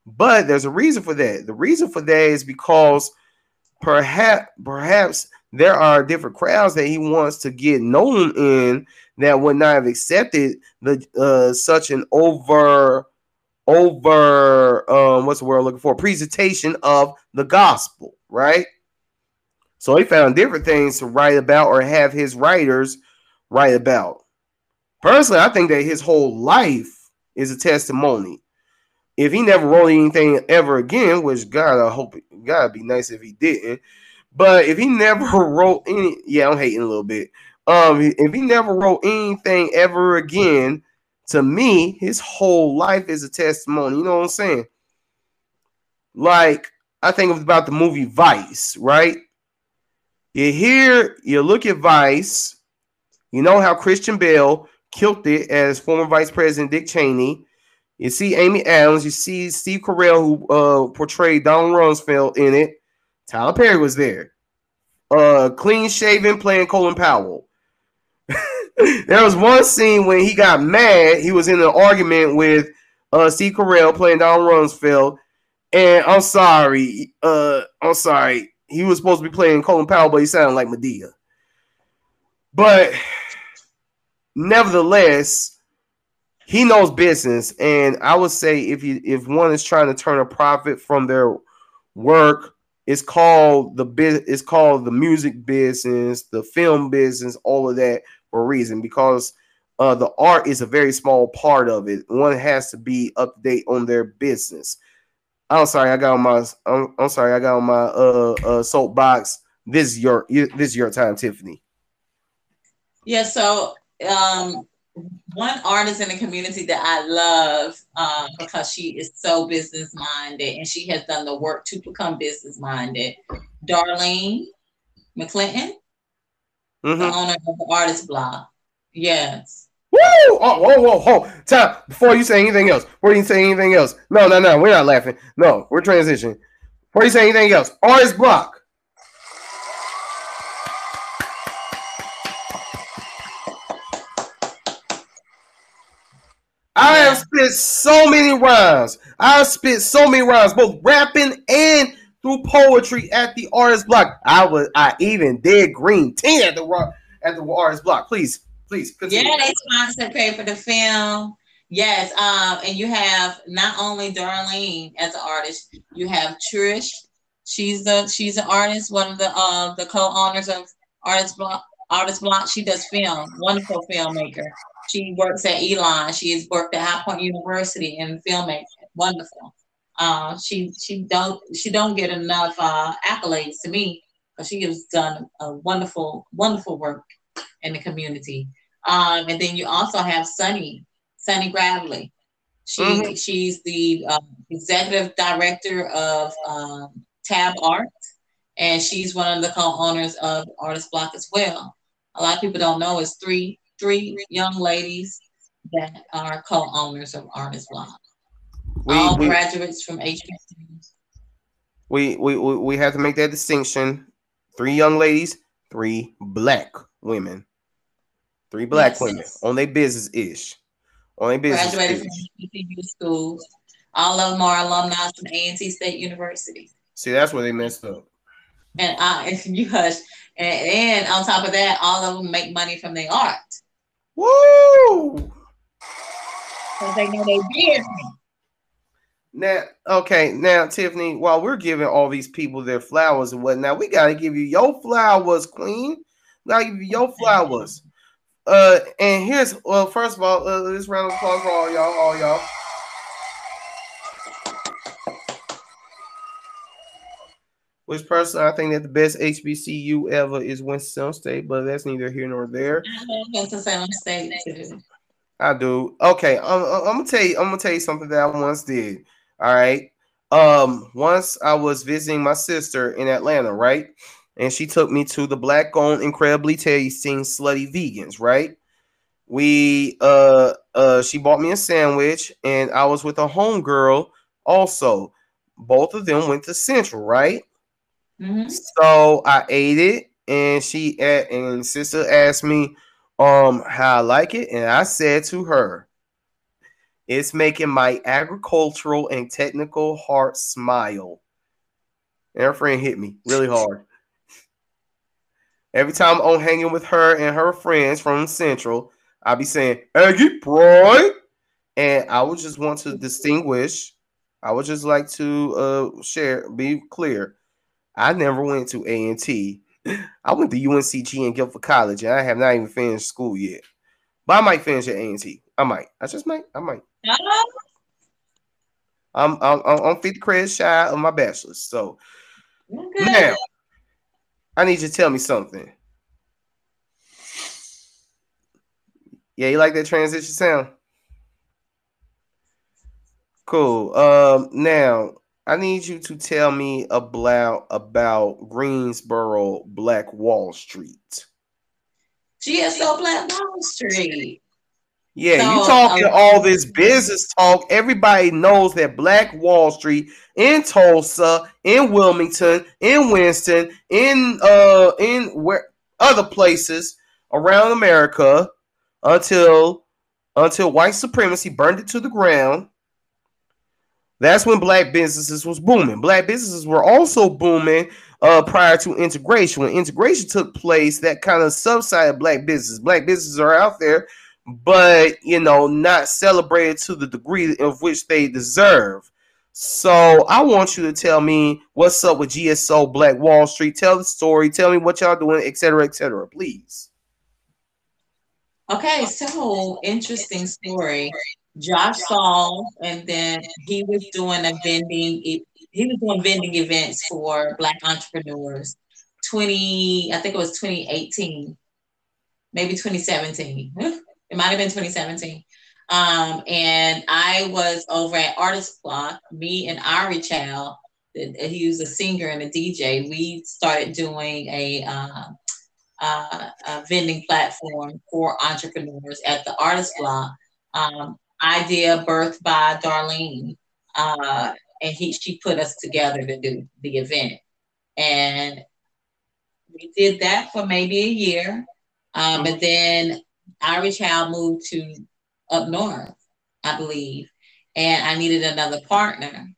But there's a reason for that. The reason for that is because perhaps perhaps there are different crowds that he wants to get known in that would not have accepted the uh, such an over over um what's the word I'm looking for presentation of the gospel, right? So he found different things to write about or have his writers write about. Personally, I think that his whole life is a testimony. If he never wrote anything ever again, which God, I hope God be nice if he didn't. But if he never wrote any, yeah, I'm hating a little bit. Um, if he never wrote anything ever again, to me, his whole life is a testimony. You know what I'm saying? Like, I think it was about the movie Vice, right? You hear, you look at Vice, you know how Christian Bale killed it as former Vice President Dick Cheney. You see Amy Adams, you see Steve Carell, who uh, portrayed Donald Rumsfeld in it. Tyler Perry was there. Uh, clean shaven, playing Colin Powell. there was one scene when he got mad. He was in an argument with uh, Steve Carell playing Donald Rumsfeld. And I'm sorry, uh, I'm sorry. He was supposed to be playing Colin Powell, but he sounded like Madea. But nevertheless, he knows business, and I would say if you if one is trying to turn a profit from their work, it's called the bit. It's called the music business, the film business, all of that for a reason because uh, the art is a very small part of it. One has to be up to date on their business. I'm sorry, I got on my. I'm, I'm sorry, I got on my uh, uh soapbox. This is your this is your time, Tiffany. Yeah. So um, one artist in the community that I love um, because she is so business minded and she has done the work to become business minded. Darlene McClinton, Mhm. the owner of the Artist Block. Yes. Woo! Oh, whoa, whoa, whoa! Time before you say anything else. Before you say anything else. No, no, no. We're not laughing. No, we're transitioning. Before you say anything else, artist block. I spit so many rhymes. I spit so many rhymes, both rapping and through poetry at the artist block. I was, I even did green tea at the at the artist block. Please, please, continue. Yeah, they sponsored pay for the film. Yes, um, and you have not only Darlene as an artist, you have Trish. She's the she's an artist, one of the uh the co-owners of Artist Block. Artist Block. She does film, wonderful filmmaker. She works at Elon. She has worked at High Point University in filmmaking. Wonderful. Uh, she she don't she don't get enough uh, accolades to me because she has done a wonderful wonderful work in the community. Um, and then you also have Sunny, Sunny Gravely. She Mhm. she's the um, executive director of um, Tab Art, and she's one of the co-owners of Artist Block as well. A lot of people don't know it's three three young ladies that are co-owners of Artist Block. We, All we, graduates from HBCUs. we, we, we, we have to make that distinction. Three young ladies, three black women. Three black Yes. women on their business ish. On their business. Graduated from. HBCU schools. All of them are alumni from A&T State University. See, that's where they messed up. And I, if you hush, and, and on top of that, all of them make money from their art Woo! because they know they business. Now, okay, now Tiffany, while we're giving all these people their flowers and whatnot, we gotta give you your flowers, Queen. Gotta give you your flowers. Uh, and here's well, first of all, uh, this round of applause for all y'all, all y'all. Which person I think that the best HBCU ever is Winston State, but that's neither here nor there. Winston-Salem State. I do. Okay, I'm, I'm gonna tell you. I'm gonna tell you something that I once did. All right. Um, once I was visiting my sister in Atlanta, right, and she took me to the black-owned, incredibly tasting Slutty Vegans, right. We uh uh she bought me a sandwich, and I was with a homegirl also. Both of them went to Central, right. Mhm. So I ate it, and she and sister asked me um how I like it, and I said to her, "It's making my agricultural and technical heart smile." And her friend hit me really hard. Every time I'm hanging with her and her friends from Central, I be saying "Aggie boy," and I would just want to distinguish. I would just like to uh share, be clear. I never went to A and T. I went to UNCG in Guilford College, and I have not even finished school yet. But I might finish at A and T. I might. I just might. I might. I'm I'm I'm I'm 50 credits shy of my bachelor's. So okay. now I need you to tell me something. Yeah, you like that transition sound? Cool. Um, now I need you to tell me about about Greensboro Black Wall Street. GSO Black Wall Street. Yeah, you So, talking um, all this business talk. Everybody knows that Black Wall Street in Tulsa, in Wilmington, in Winston, in uh in where other places around America until until white supremacy burned it to the ground. That's when black businesses was booming. Black businesses were also booming uh, prior to integration. When integration took place, that kind of subsided black business. Black businesses are out there, but you know, not celebrated to the degree of which they deserve. So I want you to tell me what's up with GSO Black Wall Street. Tell the story. Tell me what y'all doing, et cetera, et cetera, please. Okay, so interesting story. Josh Saul, and then he was doing a vending. He was doing vending events for Black entrepreneurs. Twenty, I think it was 2018, maybe 2017. It might have been 2017. Um, and I was over at Artist Block. Me and Ari Chow, he was a singer and a DJ. We started doing a um, uh, a vending platform for entrepreneurs at the Artist Block. Um, idea birthed by Darlene, uh, and he she put us together to do the event, and we did that for maybe a year, um, but then Irish Child moved to up north, I believe, and I needed another partner.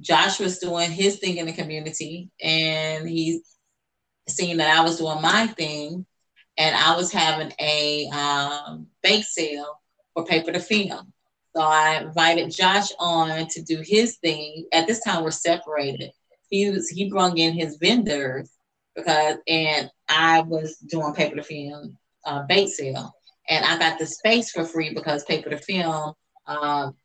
Josh was doing his thing in the community, and he seeing that I was doing my thing, and I was having a um, bake sale for paper to film. So I invited Josh on to do his thing. At this time, we're separated. He was he brought in his vendors because, and I was doing paper to film uh, bake sale, and I got the space for free because paper to film. Um,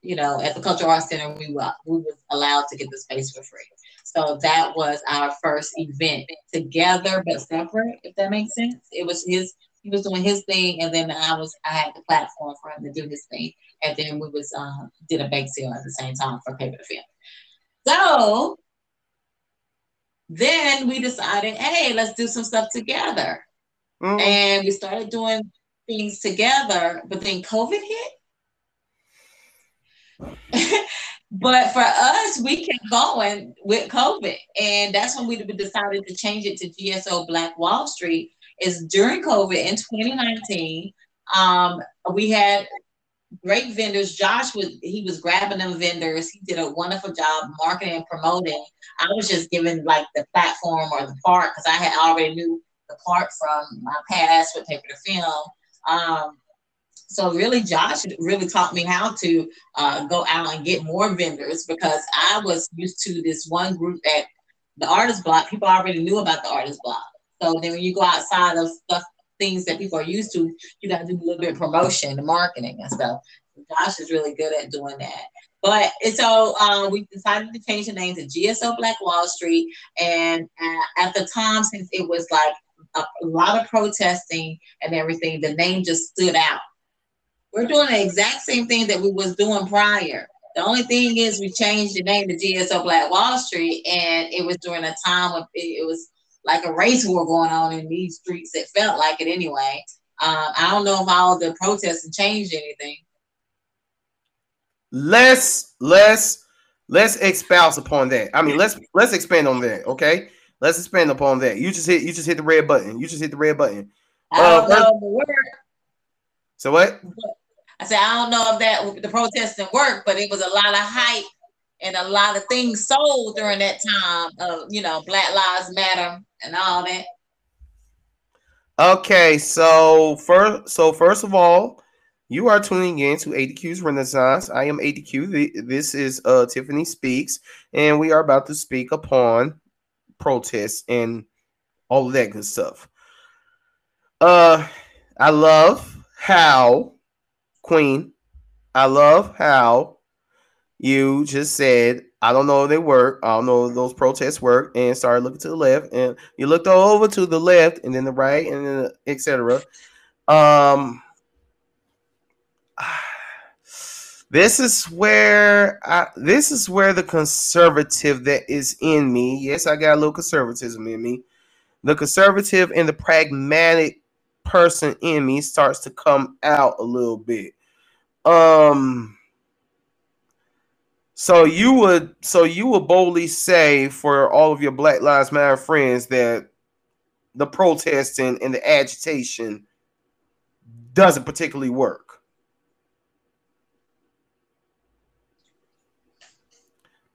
you know, at the Cultural Arts Center, we were we was allowed to get the space for free. So that was our first event together but separate, if that makes sense. It was his he was doing his thing and then I was I had the platform for him to do his thing. And then we was um did a bake sale at the same time for paper to film. So then we decided, hey, let's do some stuff together. Mhm. And we started doing things together, but then COVID hit. but for us, we kept going with COVID. And that's when we decided to change it to GSO Black Wall Street. Is during COVID in 2019. Um, we had great vendors. Josh was he was grabbing them vendors. He did a wonderful job marketing and promoting. I was just given like the platform or the part because I had already knew the part from my past with paper to film. Um, so really, Josh really taught me how to uh, go out and get more vendors because I was used to this one group at the artist block. People already knew about the artist block. So then when you go outside of stuff, things that people are used to, you got to do a little bit of promotion and marketing and stuff. Josh is really good at doing that. But so uh, we decided to change the name to GSO Black Wall Street. And uh, at the time, since it was like a, a lot of protesting and everything, the name just stood out. We're doing the exact same thing that we was doing prior. The only thing is we changed the name to GSO Black Wall Street, and it was during a time when it, it was like a race war going on in these streets. It felt like it anyway. Um, I don't know if all the protests have changed anything. let's let's let's expound upon that. I mean, let's let's expand on that. Okay, let's expand upon that. You just hit you just hit the red button. You just hit the red button. I Uh, don't know if it worked. So what? I said I don't know if that the protesting worked, but it was a lot of hype and a lot of things sold during that time of you know Black Lives Matter and all that. Okay, so first, so first of all, you are tuning in to ADQ's Renaissance. I am ADQ. This is uh Tiffany Speax, and we are about to speak upon protests and all of that good stuff. Uh, I love how Queen. I love how you just said, I don't know if they work. I don't know if those protests work. And started looking to the left, and you looked all over to the left, and then the right, and then etc. Um, this is where I, this is where the conservative that is in me. Yes, I got a little conservatism in me. The conservative and the pragmatic person in me starts to come out a little bit. Um so you would so you would boldly say for all of your Black Lives Matter friends that the protesting and the agitation doesn't particularly work.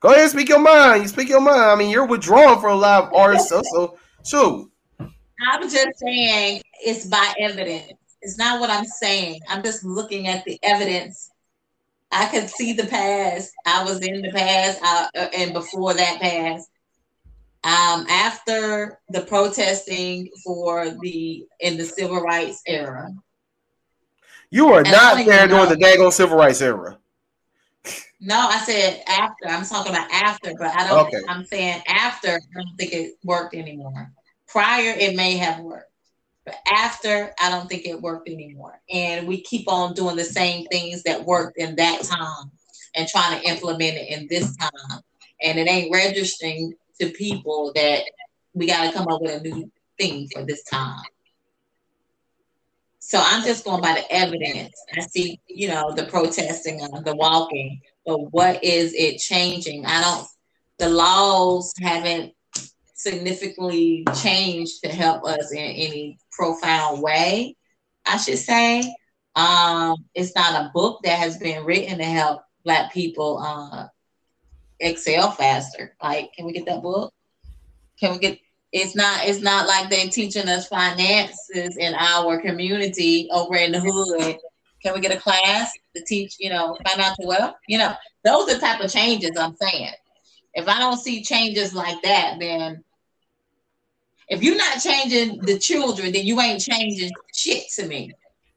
Go ahead speak your mind. You speak your mind. I mean, you're withdrawn from a lot of artists, so, so shoot. I'm just saying it's by evidence. It's not what I'm saying. I'm just looking at the evidence. I could see the past. I was in the past uh, uh, and before that past. Um, after the protesting for the in the civil rights era. You are And not there during the daggone civil rights era. No, I said after. I'm talking about after, but I don't. Okay. I'm saying after. I don't think it worked anymore. Prior, it may have worked, but after, I don't think it worked anymore. And we keep on doing the same things that worked in that time and trying to implement it in this time. And it ain't registering to people that we got to come up with a new thing for this time. So I'm just going by the evidence. I see, you know, the protesting, the walking, but what is it changing? I don't. The laws haven't significantly changed to help us in any profound way. I should say. Um, it's not a book that has been written to help Black people uh, excel faster. Like, can we get that book? Can we get? It's not. It's not like they're teaching us finances in our community over in the hood. Can we get a class to teach? You know, financial wealth. You know, those are the type of changes I'm saying. If I don't see changes like that, then if you're not changing the children, then you ain't changing shit to me.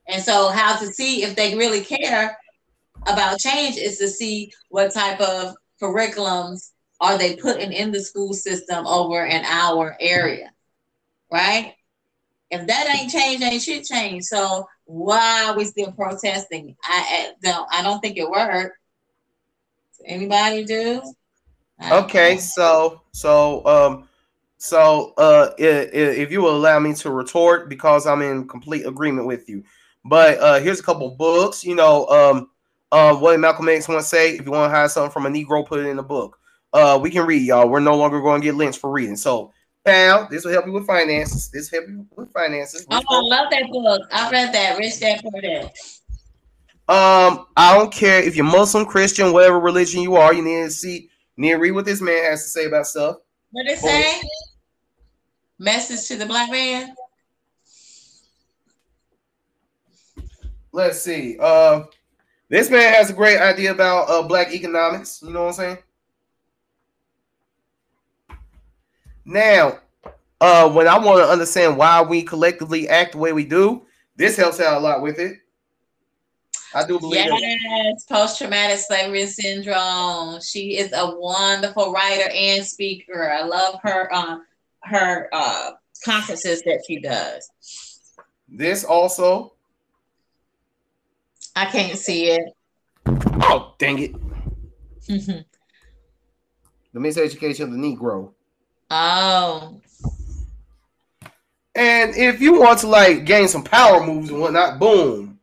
And so, how to see if they really care about change is to see what type of curriculums are they putting in the school system over in our area, right? If that ain't changed, ain't shit changed. So why are we still protesting? I, I don't. I don't think it worked. Anybody do? Okay, know. so so um so uh i- i- if you will allow me to retort because I'm in complete agreement with you. But uh here's a couple books, you know, um uh what did Malcolm X once say, if you want to hide something from a Negro, put it in a book. Uh we can read, y'all. We're no longer going to get lynched for reading. So pal, this will help you with finances. This will help you with finances. Oh, I love that book. I read that. Rich Dad Poor Dad. Um, I don't care if you're Muslim, Christian, whatever religion you are, you need to see, you need to read what this man has to say about stuff. What it say? Message to the black man. Let's see. Uh, this man has a great idea about uh, black economics. You know what I'm saying? Now, uh, when I want to understand why we collectively act the way we do, this helps out a lot with it. I do believe. Yes, post traumatic slavery syndrome. She is a wonderful writer and speaker. I love her um her uh conferences that she does. This also. I can't see it. Oh, dang it. The miseducation of the Negro. oh, And if you want to like gain some power moves and whatnot, boom.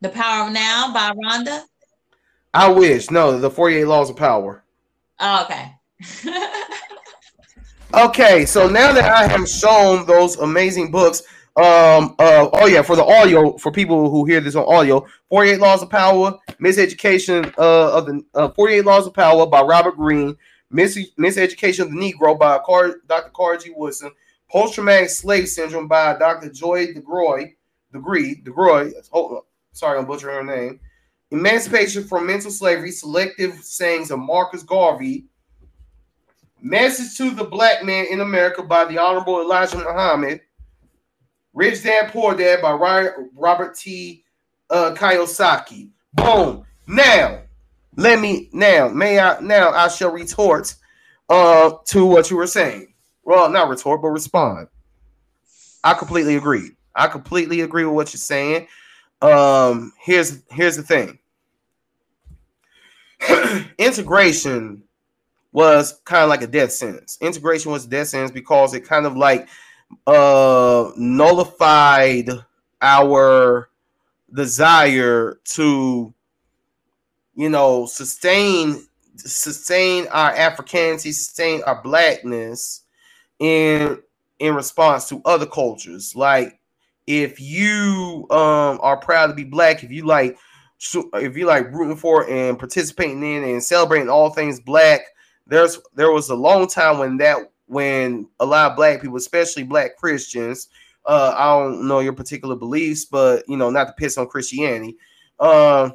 The Power of Now by Rhonda. I wish. No, the 48 Laws of Power. Oh, okay. Okay, so now that I have shown those amazing books, um, uh, oh yeah, for the audio, for people who hear this on audio, 48 Laws of Power, Miseducation uh, of the uh, 48 Laws of Power by Robert Greene, Mis- Miseducation of the Negro by Car- Dr. Carter G. Woodson, Post Traumatic Slave Syndrome by Dr. Joy DeGroy, DeGree, DeGroy, oh, sorry, I'm butchering her name, Emancipation from Mental Slavery, Selective Sayings of Marcus Garvey, Message to the Black Man in America by the Honorable Elijah Muhammad. Rich Dad Poor Dad by Robert T. Uh, Kiyosaki. Boom. Now, let me now may I now I shall retort uh to what you were saying. Well, not retort, but respond. I completely agree. I completely agree with what you're saying. Um, here's here's the thing. Integration was kind of like a death sentence. Integration was a death sentence because it kind of like uh nullified our desire to you know sustain sustain our africanity sustain our blackness in in response to other cultures like if you um are proud to be black if you like so if you like rooting for and participating in and celebrating all things black there's there was a long time when that when a lot of black people especially black christians uh i don't know your particular beliefs but you know not to piss on christianity um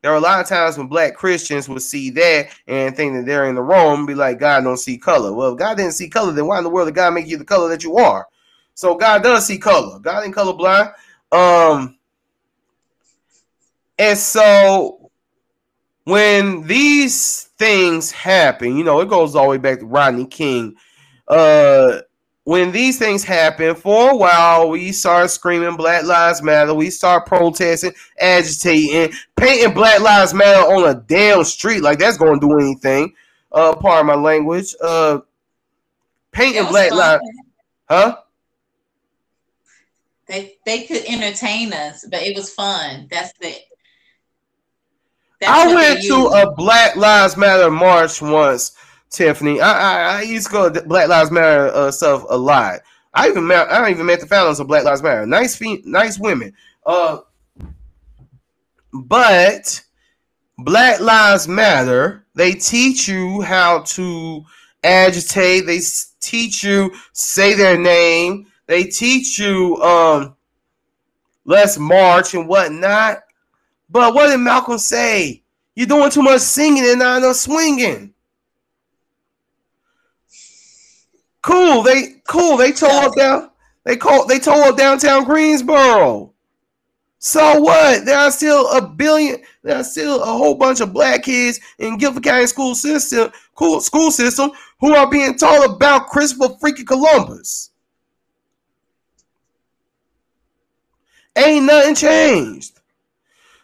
there are a lot of times when black Christians would see that and think that they're in the wrong be like, God don't see color. Well, if God didn't see color, then why in the world did God make you the color that you are? So God does see color. God ain't colorblind. Um, and so when these things happen, you know, it goes all the way back to Rodney King. Uh, when these things happen, for a while, we start screaming Black Lives Matter. We start protesting, agitating, painting Black Lives Matter on a damn street like that's going to do anything. Uh, pardon my language. Uh, painting Black Lives, huh? They they could entertain us, but it was fun. That's the. That's I went to a Black Lives Matter march once Tiffany. I, I, I used to go to Black Lives Matter uh, stuff a lot. I even met, I don't even met the founders of Black Lives Matter. Nice, nice women. Uh, but Black Lives Matter. They teach you how to agitate. They teach you say their name. They teach you um, let's march and whatnot. But what did Malcolm say? You're doing too much singing and not enough swinging. Cool. They cool. They tore up down. They called. they tore up downtown Greensboro. So what? There are still a billion. There are still a whole bunch of black kids in Guilford County school system, cool school system, who are being taught about Christopher freaking Columbus. Ain't nothing changed.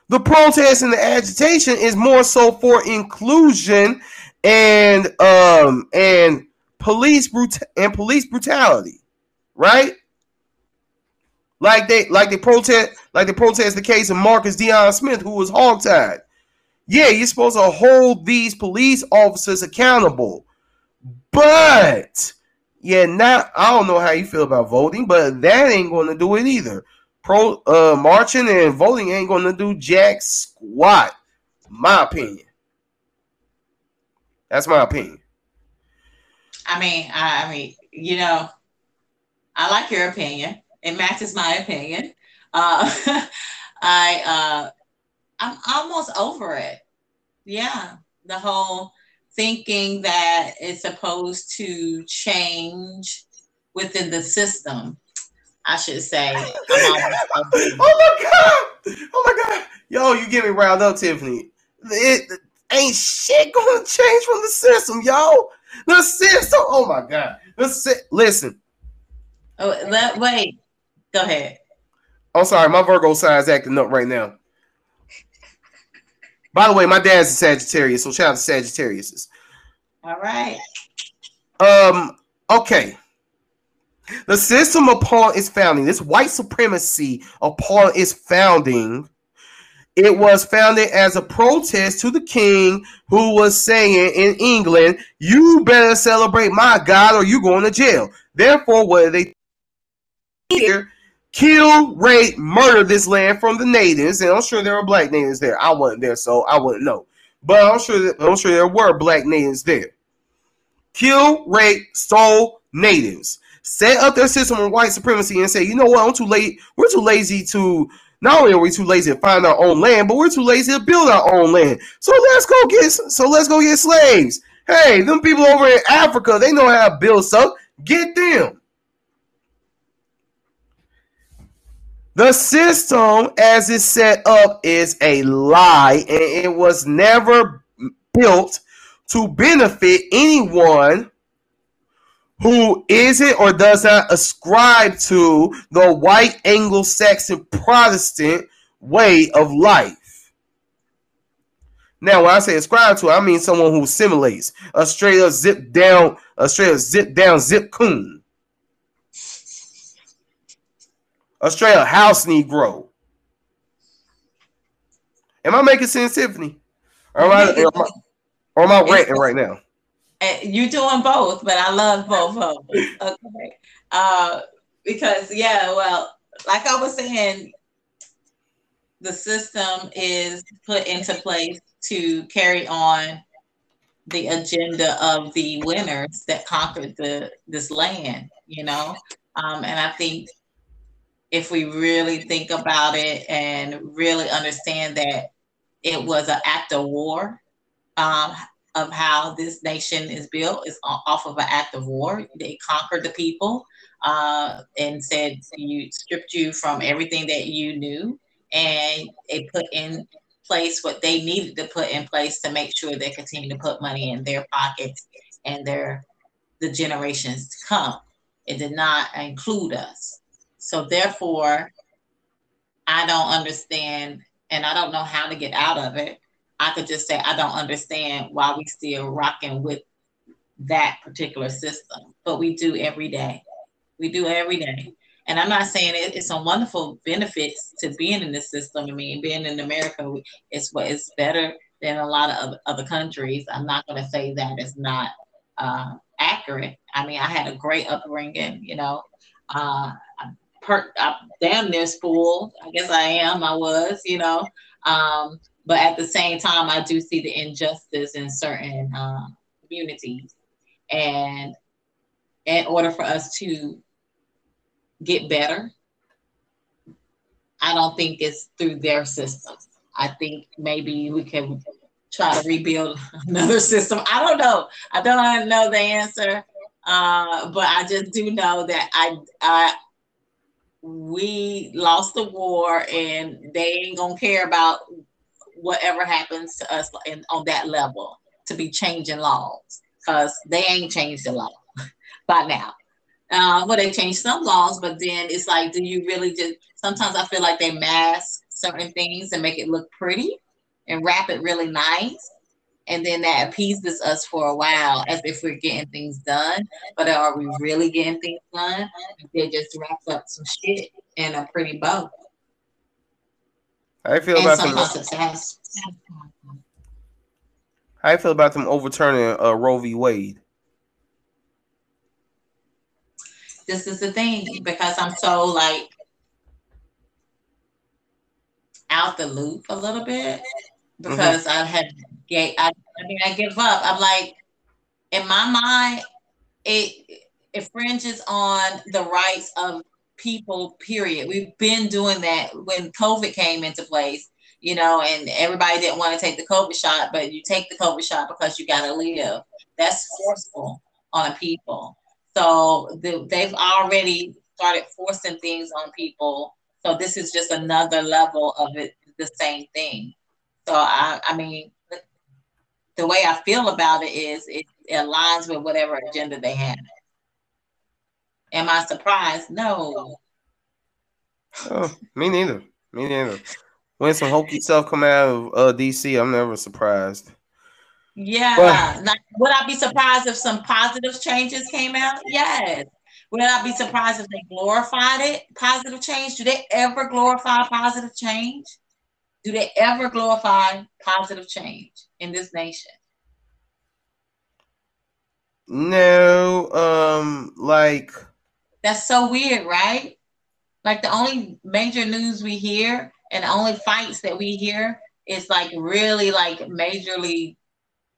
The protest and the agitation is more so for inclusion and um and police brut- and police brutality, right? Like they like they protest like they protest the case of Marcus Deon Smith, who was hogtied. Yeah, you're supposed to hold these police officers accountable, but yeah, not I don't know how you feel about voting, but that ain't going to do it either. Pro uh, marching and voting ain't to do jack squat. My opinion. That's my opinion. I mean, I, I mean, you know, I like your opinion. It matches my opinion. Uh, I uh, I'm almost over it. Yeah, the whole thinking that it's supposed to change within the system. I should say. oh my god! Oh my god! Yo, you get me riled up, Tiffany. It, it ain't shit gonna change from the system, yo. The system. Oh my god. The si- listen. Oh, let, wait. Go ahead. I'm sorry, my Virgo sign's acting up right now. By the way, my dad's a Sagittarius, so shout out to Sagittarius. All right. Um. Okay. The system upon its founding, this white supremacy upon its founding, it was founded as a protest to the king who was saying in England, You better celebrate my God or you going to jail. Therefore, what they here kill, rape, murder this land from the natives, and I'm sure there were black natives there. I wasn't there, so I wouldn't know. But I'm sure that, I'm sure there were black natives there. Kill, rape, stole natives. Set up their system of white supremacy and say, you know what, I'm too late. We're too lazy to not only are we too lazy to find our own land, but we're too lazy to build our own land. So let's go get so let's go get slaves. Hey, them people over in Africa, they know how to build stuff. Get them. The system as it's set up is a lie, and it was never built to benefit anyone who isn't or does not ascribe to the white Anglo Saxon Protestant way of life. Now, when I say ascribe to, I mean someone who assimilates a straight up zip down, a straight up zip down zip coon, a straight up house Negro. Am I making sense, Tiffany? Or am I, or am I, or am I ranting right now? You doing both, but I love both of them. Okay. Uh, because yeah, well, like I was saying, the system is put into place to carry on the agenda of the winners that conquered the this land, you know. Um, and I think if we really think about it and really understand that it was an act of war, um, of how this nation is built is off of an act of war. They conquered the people uh, and said you stripped you from everything that you knew, and they put in place what they needed to put in place to make sure they continue to put money in their pockets and their the generations to come. It did not include us. So therefore, I don't understand and I don't know how to get out of it I could just say I don't understand why we still rocking with that particular system, but we do every day. We do every day. And I'm not saying it, it's some wonderful benefits to being in this system. I mean, being in America, it's what is better than a lot of other countries. I'm not going to say that it's not uh, accurate. I mean, I had a great upbringing. You know, uh, I'm, per- I'm damn near spoiled. I guess I am. I was. You know, um, but at the same time, I do see the injustice in certain uh, communities. And in order for us to get better, I don't think it's through their system. I think maybe we can try to rebuild another system. I don't know. I don't know the answer, uh, but I just do know that I, I we lost the war, and they ain't gonna care about whatever happens to us in, on that level to be changing laws because they ain't changed the law by now. Uh, well, they changed some laws, but then it's like, do you really just? Sometimes I feel like they mask certain things and make it look pretty and wrap it really nice, and then that appeases us for a while as if we're getting things done. But are we really getting things done? They just wrap up some shit in a pretty bow. How you feel and about some them? success. How you feel about them overturning uh, Roe v. Wade? This is the thing because I'm so like out the loop a little bit because I had gave I, I mean I give up. I'm like in my mind it it fringes on the rights of people, period. We've been doing that when COVID came into place, you know, and everybody didn't want to take the COVID shot, but you take the COVID shot because you got to live. That's forceful on people. So the, they've already started forcing things on people. So this is just another level of it, the same thing. So I, I mean, the way I feel about it is it, it aligns with whatever agenda they have. Am I surprised? No. Oh, me neither. Me neither. When some hokey stuff come out of uh, DC, I'm never surprised. Yeah. But- would I be surprised if some positive changes came out? Yes. Would I be surprised if they glorified it? Positive change? Do they ever glorify positive change? Do they ever glorify positive change in this nation? No, um, like That's so weird, right? Like the only major news we hear and the only fights that we hear is like really like majorly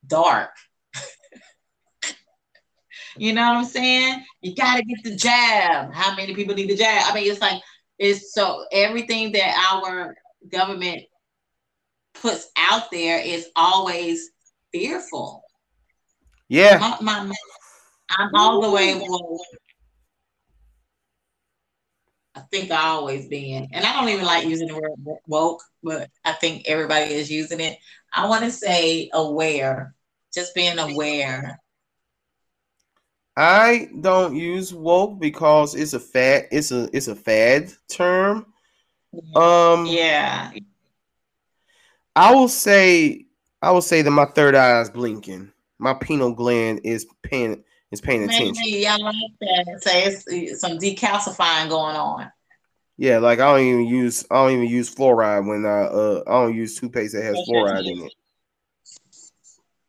dark. you know what I'm saying? You gotta get the jab. How many people need the jab? I mean, it's like it's so everything that our government puts out there is always fearful. yeah, My, my, I'm all the way woke. I think I always been, and I don't even like using the word woke, but I think everybody is using it. I want to say aware, just being aware. I don't use woke because it's a fad. It's a it's a fad term. Um, Yeah. I will say, I will say that my third eye is blinking. My pineal gland is paying is paying attention. Maybe I like that. Say it's some decalcifying going on. Yeah, like I don't even use I don't even use fluoride when I uh I don't use toothpaste that has fluoride in it.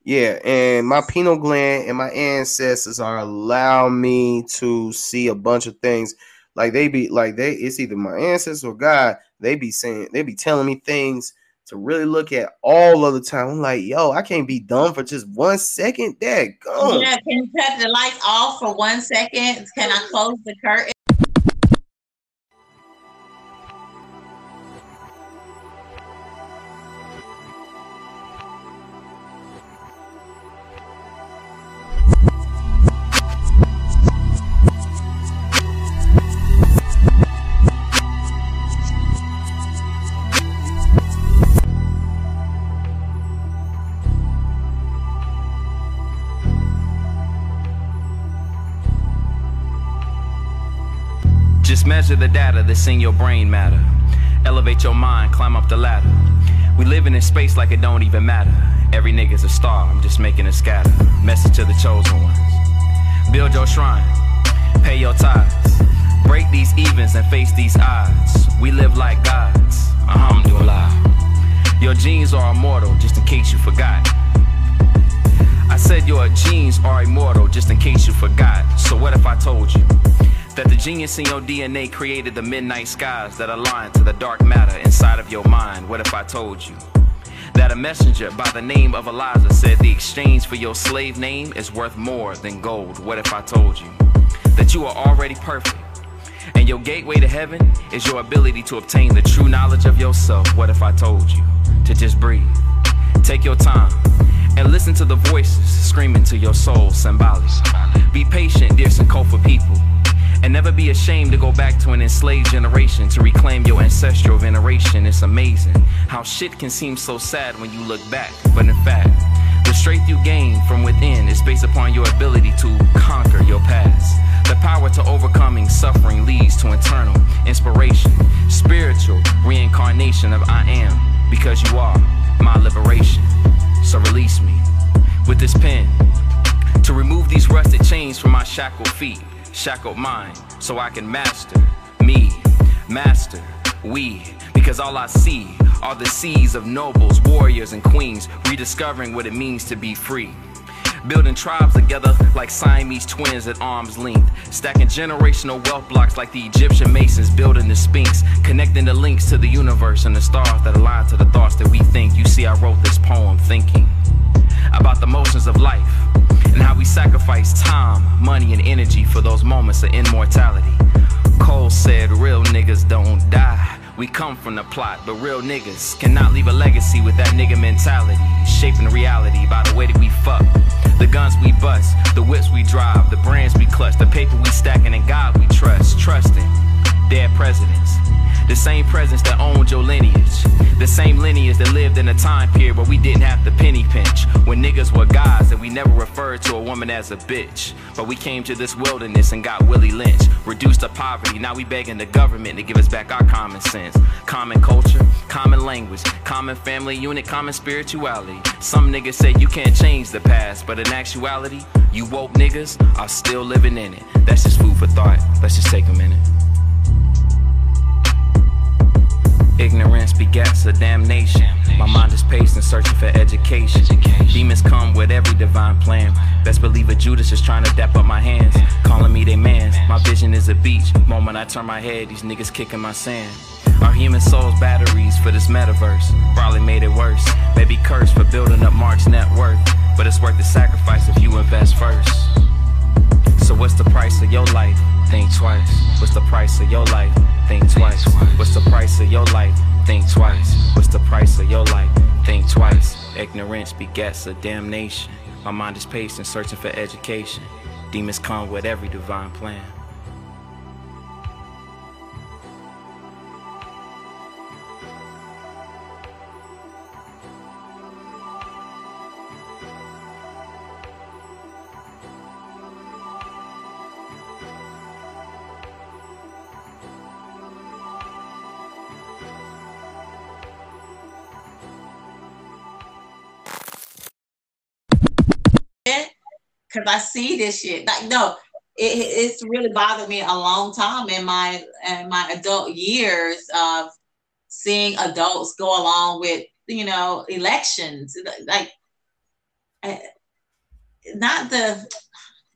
Yeah, and my pineal gland and my ancestors are allow me to see a bunch of things. Like they be like they it's either my ancestors or God. They be saying they be telling me things to really look at all of the time. I'm like, yo, I can't be dumb for just one second. Dad, go. Yeah, can you cut the lights off for one second? Can I close the curtain? Measure the data that's in your brain matter. Elevate your mind, climb up the ladder. We live in space like it don't even matter. Every nigga's a star, I'm just making it scatter. Message to the chosen ones. Build your shrine, pay your tithes. Break these evens and face these odds. We live like gods. Alhamdulillah. Your genes are immortal, just in case you forgot. I said your genes are immortal, just in case you forgot. So what if I told you that the genius in your DNA created the midnight skies that align to the dark matter inside of your mind? What if I told you that a messenger by the name of Elijah said the exchange for your slave name is worth more than gold? What if I told you that you are already perfect? And your gateway to heaven is your ability to obtain the true knowledge of yourself. What if I told you to just breathe? Take your time and listen to the voices screaming to your soul, symbolic. Be patient, dear Sankofa people, and never be ashamed to go back to an enslaved generation to reclaim your ancestral veneration. It's amazing how shit can seem so sad when you look back, but in fact, the strength you gain from within is based upon your ability to conquer your past. The power to overcoming suffering leads to internal inspiration, spiritual reincarnation of I am, because you are my liberation. So release me with this pen to remove these rusted chains from my shackled feet, shackled mind, so I can master me, master we. Because all I see are the seas of nobles, warriors, and queens, rediscovering what it means to be free. Building tribes together like Siamese twins at arm's length. Stacking generational wealth blocks like the Egyptian masons building the Sphinx. Connecting the links to the universe and the stars that align to the thoughts that we think. You see, I wrote this poem thinking about the motions of life and how we sacrifice time, money, and energy for those moments of immortality. Cole said, Real niggas don't die. We come from the plot, but real niggas cannot leave a legacy with that nigga mentality. Shaping reality by the way that we fuck. The guns we bust, the whips we drive, the brands we clutch, the paper we stacking, and God we trust. Trusting dead presidents. The same presence that owned your lineage. The same lineage that lived in a time period where we didn't have the penny pinch. When niggas were guys and we never referred to a woman as a bitch. But we came to this wilderness and got Willie Lynch. Reduced to poverty, now we begging the government to give us back our common sense. Common culture, common language, common family unit, common spirituality. Some niggas say you can't change the past, but in actuality, you woke niggas are still living in it. That's just food for thought. Let's just take a minute. Ignorance begets a damnation. My mind is pacing, searching for education. Demons come with every divine plan. Best believe a Judas is trying to dap up my hands. Calling me they mans. My vision is a beach. Moment I turn my head, these niggas kicking my sand. Our human souls batteries for this metaverse. Probably made it worse. Maybe cursed for building up Mark's net worth. But it's worth the sacrifice if you invest first. So what's the price of your life? Think twice. What's the price of your life? Think twice. What's the price of your life? Think twice. What's the price of your life? Think twice. Ignorance begets a damnation. My mind is pacing, searching for education. Demons come with every divine plan. Because I see this shit. Like, no, it, it's really bothered me a long time in my in my adult years of seeing adults go along with you know elections. Like eh, not the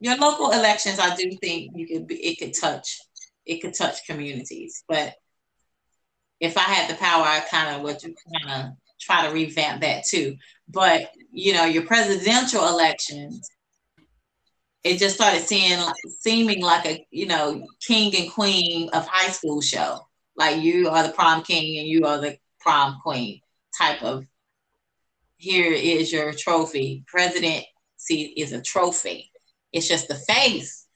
your local elections i do think you could be it could touch it could touch communities. But if i had the power i kind of would kind of try to revamp that too. But you know your presidential elections it just started seeing seeming like a you know king and queen of high school show. Like you are the prom king and you are the prom queen type of here is your trophy. President see is a trophy. It's just the face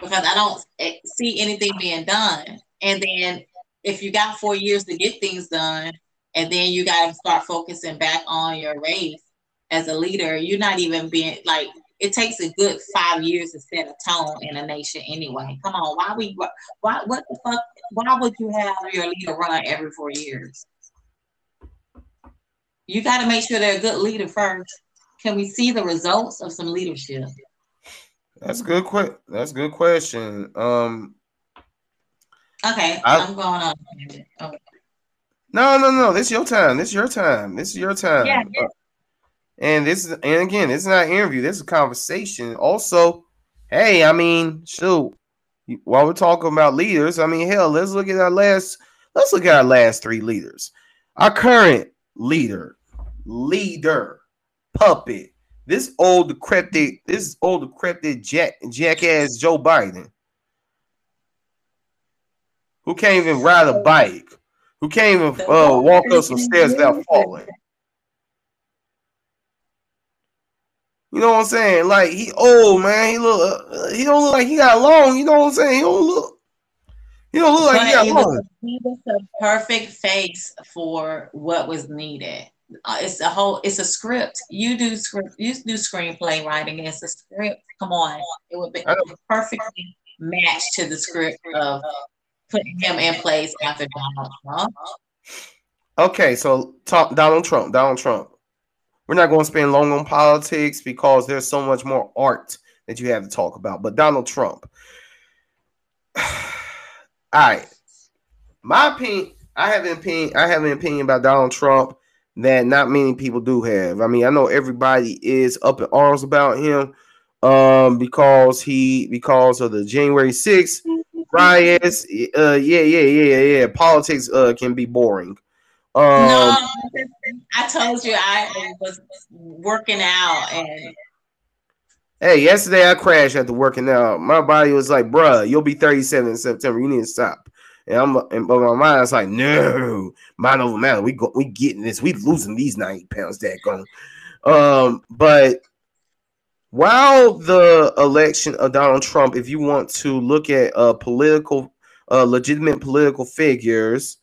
because i don't see anything being done. And then if you got four years to get things done and then you got to start focusing back on your race as a leader you're not even being like it takes a good five years to set a tone in a nation anyway. Come on, why we why what the fuck why would you have your leader run every four years? You got to make sure they're a good leader first. Can we see the results of some leadership? That's good. Quick. That's good question. Um. Okay, I, am going on. Okay. No, no, no. This is your time. This is your time. This is your time. Yeah. yeah. And this is, and again, this is not an interview. This is a conversation. Also, hey, I mean, shoot, while we're talking about leaders, I mean, hell, let's look at our last. Let's look at our last three leaders. Our current leader, leader, puppet. This old decrepit, this old decrepit jack, jackass Joe Biden, who can't even ride a bike, who can't even uh, walk up some stairs without falling. You know what I'm saying? Like he old man. He look. Uh, he don't look like he got long. You know what I'm saying? He don't look. He don't look like but he got he long. Was, he was the perfect face for what was needed. Uh, it's a whole. It's a script. You do script. You do screenplay writing. It's a script. Come on, it would be perfectly matched to the script of putting him in place after Donald Trump. Okay, so talk Donald Trump. Donald Trump. We're not going to spend long on politics because there's so much more art that you have to talk about. But Donald Trump. All right. My opinion, I have an opinion, I have an opinion about Donald Trump that not many people do have. I mean, I know everybody is up in arms about him um because he because of the January 6th riots. Uh yeah, yeah, yeah, yeah. Politics uh can be boring. Um, no, I told you I was working out and. Hey, yesterday I crashed after working out. My body was like, "Bruh, you'll be 37 in September. You need to stop." And I'm, and but my mind is like, "No, mind over matter. We go, we getting this. We losing these 90 pounds. That going." Um, but while the election of Donald Trump, if you want to look at uh political, uh, legitimate political figures,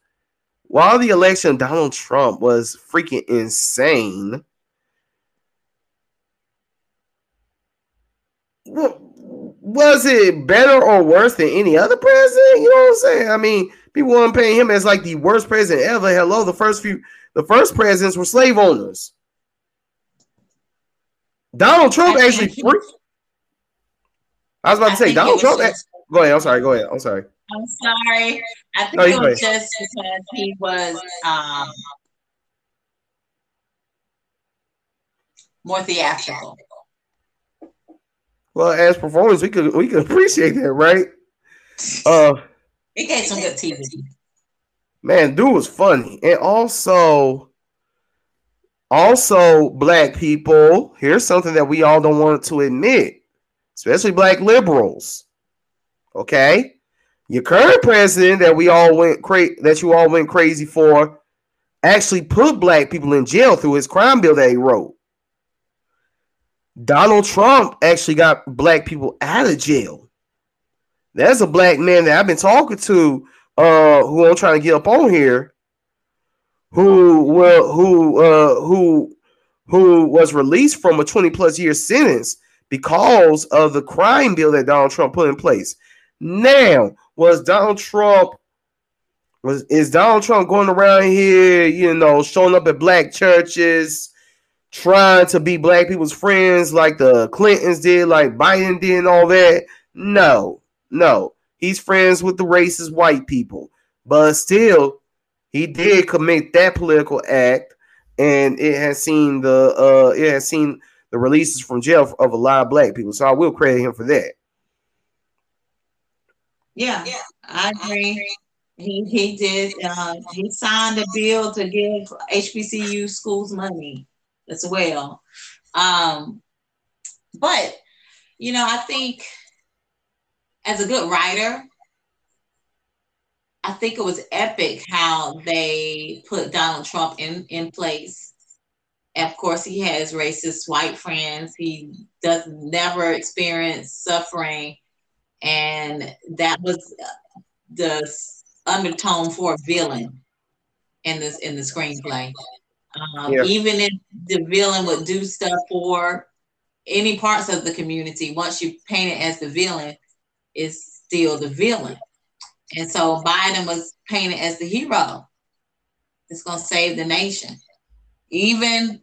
while the election of Donald Trump was freaking insane, was it better or worse than any other president? You know what I'm saying? I mean, people weren't paying him as like the worst president ever. Hello, the first few, the first presidents were slave owners. Donald Trump actually. I was about to say Donald Trump. Just- go ahead. I'm sorry. Go ahead. I'm sorry. I'm sorry. I think no, it was just because he was um, more theatrical. Well, as performers, we could we could appreciate that, right? Uh, it gave some good TV. Man, dude was funny, and also, also black people. Here's something that we all don't want to admit, especially black liberals. Okay, your current president that we all went crazy that you all went crazy for actually put black people in jail through his crime bill that he wrote. Donald Trump actually got black people out of jail. There's a black man that I've been talking to, uh, who I'm trying to get up on here, who well, who uh, who who was released from a 20 plus year sentence because of the crime bill that Donald Trump put in place. Now, was Donald Trump was is Donald Trump going around here, you know, showing up at black churches, trying to be black people's friends like the Clintons did, like Biden did, and all that. No, no. He's friends with the racist white people. But still, he did commit that political act, and it has seen the uh it has seen the releases from jail of a lot of black people. So I will credit him for that. Yeah, I agree. He he did. Uh, he signed a bill to give HBCU schools money as well. Um, but you know, I think as a good writer, I think it was epic how they put Donald Trump in in place. And of course, he has racist white friends. He does never experience suffering, and that was the undertone for a villain in this in the screenplay. Um, yeah. Even if the villain would do stuff for any parts of the community, once you paint it as the villain, it's still the villain. And so Biden was painted as the hero. It's gonna save the nation. Even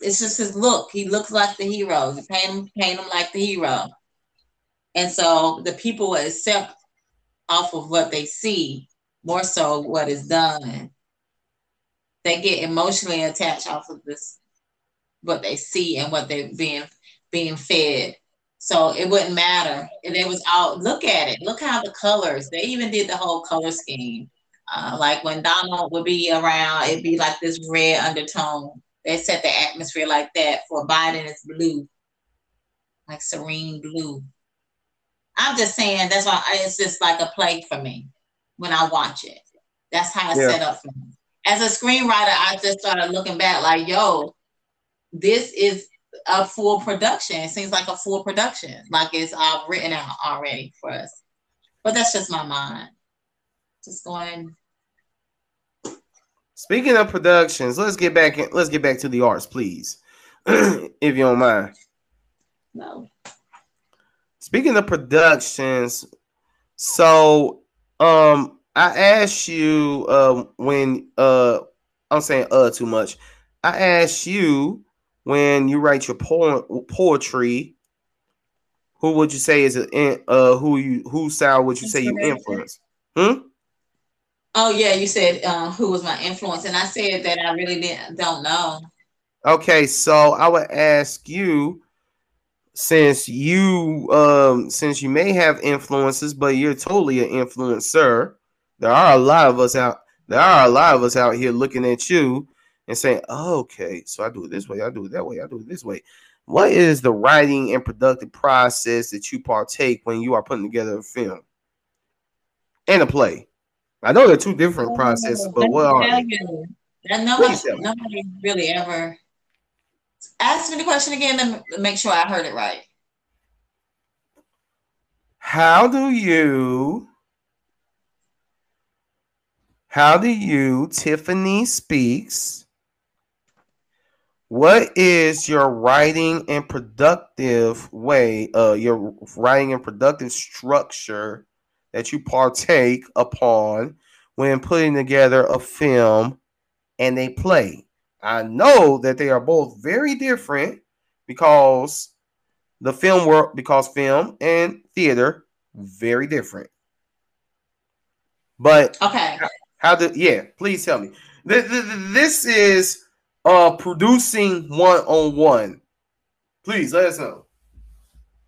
it's just his look. He looks like the hero. You paint him, paint him like the hero. And so the people will accept off of what they see, more so what is done. They get emotionally attached off of this, what they see and what they're being being fed. So it wouldn't matter. And it was all look at it. Look how the colors. They even did the whole color scheme. Uh, like when Donald would be around, it'd be like this red undertone. They set the atmosphere like that. For Biden, it's blue, like serene blue. I'm just saying that's why it's just like a play for me when I watch it. That's how it's yeah. set up for me. As a screenwriter, I just started looking back like, yo, this is a full production. It seems like a full production, like it's all written out already for us. But that's just my mind. Just going. Speaking of productions, let's get back in, let's get back to the arts, please, if you don't mind. No. Speaking of productions, so um I asked you uh when uh I'm saying uh too much. I asked you when you write your poetry, who would you say is a uh who you who style would you say you influence? Hmm? Oh yeah, you said uh, who was my influence, and I said that I really didn't don't know. Okay, so I would ask you since you um since you may have influences, but you're totally an influencer. There are a lot of us out. There are a lot of us out here looking at you and saying, oh, okay, so I do it this way, I do it that way, I do it this way. What is the writing and productive process that you partake when you are putting together a film and a play? I know they're two different processes, but what are they? Nobody, nobody really ever ask me the question again and make sure I heard it right. How do you how do you, Tiffany Speax, what is your writing and productive way, uh, your writing and productive structure that you partake upon when putting together a film and a play? I know that they are both very different because the film world, because film and theater very different. But okay, how, how do yeah? Please tell me. This is uh producing one on one. Please let us know.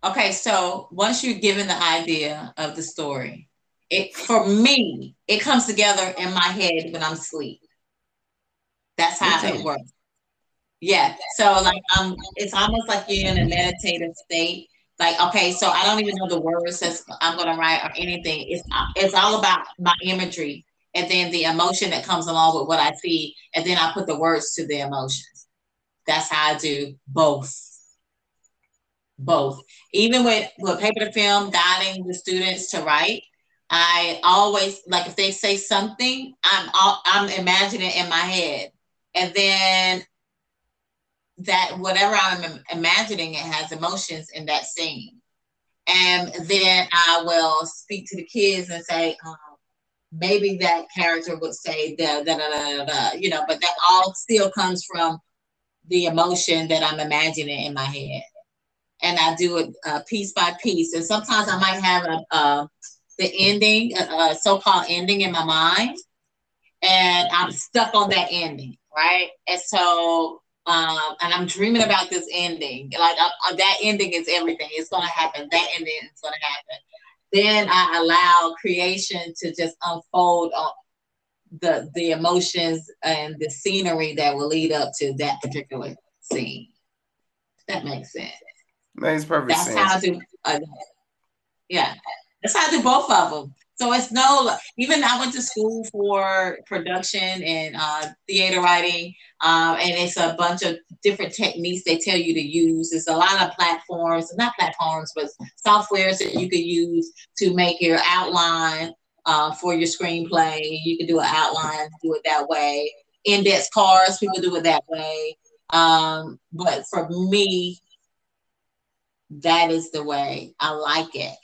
Okay, so once you're given the idea of the story, it for me, it comes together in my head when I'm asleep. That's how it works. Yeah. So like um it's almost like you're in a meditative state. Like, okay, so I don't even know the words that I'm gonna write or anything. It's it's all about my imagery and then the emotion that comes along with what I see, and then I put the words to the emotions. That's how I do both. Both. Even with, with Paper2Film, guiding the students to write, I always like if they say something, I'm all, I'm imagining in my head, and then that whatever I'm imagining, it has emotions in that scene, and then I will speak to the kids and say, um, maybe that character would say da da da da da, you know, but that all still comes from the emotion that I'm imagining in my head, and I do it uh, piece by piece. And sometimes I might have a, the ending, a, a so-called ending in my mind, and I'm stuck on that ending, right? And so, um, and I'm dreaming about this ending. Like uh, that ending is everything. It's gonna happen. That ending is gonna happen. Then I allow creation to just unfold on the the emotions and the scenery that will lead up to that particular scene. That makes sense. Makes perfect That's sense. how I do. Uh, yeah, that's how I do both of them. So it's no, even I went to school for production and uh, theater writing, um, and it's a bunch of different techniques they tell you to use. It's a lot of platforms, not platforms, but softwares that you could use to make your outline uh, for your screenplay. You can do an outline, do it that way. Index cards, people do it that way. Um, but for me, that is the way I like it.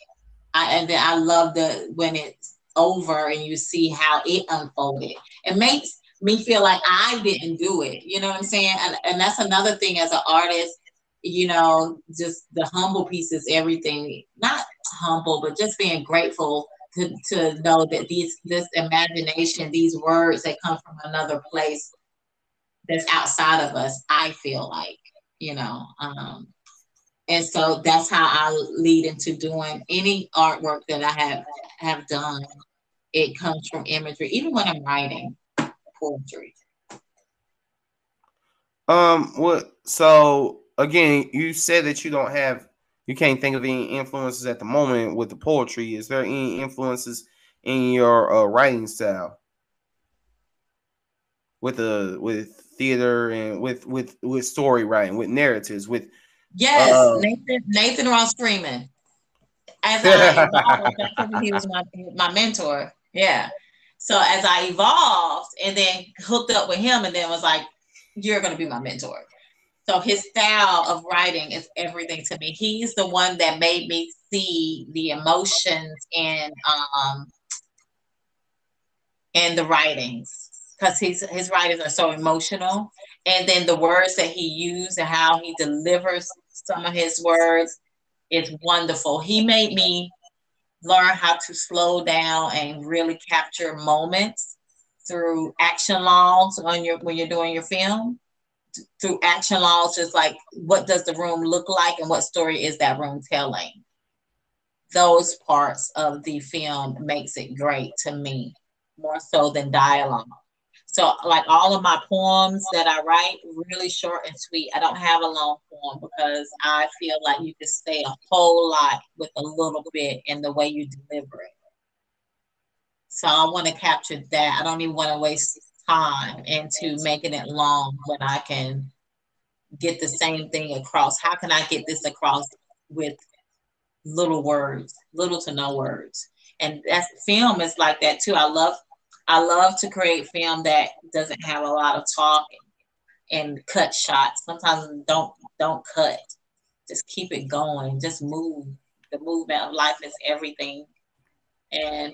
I, and then I love the when it's over and you see how it unfolded. It makes me feel like I didn't do it. You know what I'm saying? And, and that's another thing as an artist, you know, just the humble piece is everything. Not humble, but just being grateful to, to know that these this imagination, these words that come from another place that's outside of us, I feel like, you know. Um, and so that's how I lead into doing any artwork that I have have done. It comes from imagery, even when I'm writing poetry. Um, what? So again, you said that you don't have, you can't think of any influences at the moment with the poetry. Is there any influences in your uh, writing style with the with theater and with with with story writing, with narratives, with Yes, Uh, Nathan Nathan Ross Freeman. As I evolved, he was my my mentor. Yeah. So as I evolved and then hooked up with him and then was like, you're gonna be my mentor. So his style of writing is everything to me. He's the one that made me see the emotions in um in the writings because his his writings are so emotional and then the words that he used and how he delivers some of his words is wonderful. He made me learn how to slow down and really capture moments through action logs on your when you're doing your film. Through action logs, just like what does the room look like and what story is that room telling. Those parts of the film makes it great to me, more so than dialogue. So, like all of my poems that I write, really short and sweet. I don't have a long poem because I feel like you can say a whole lot with a little bit in the way you deliver it. So, I want to capture that. I don't even want to waste time into making it long when I can get the same thing across. How can I get this across with little words, little to no words? And that film is like that too. I love I love to create film that doesn't have a lot of talking and cut shots. Sometimes don't don't cut. Just keep it going. Just move. The movement of life is everything. And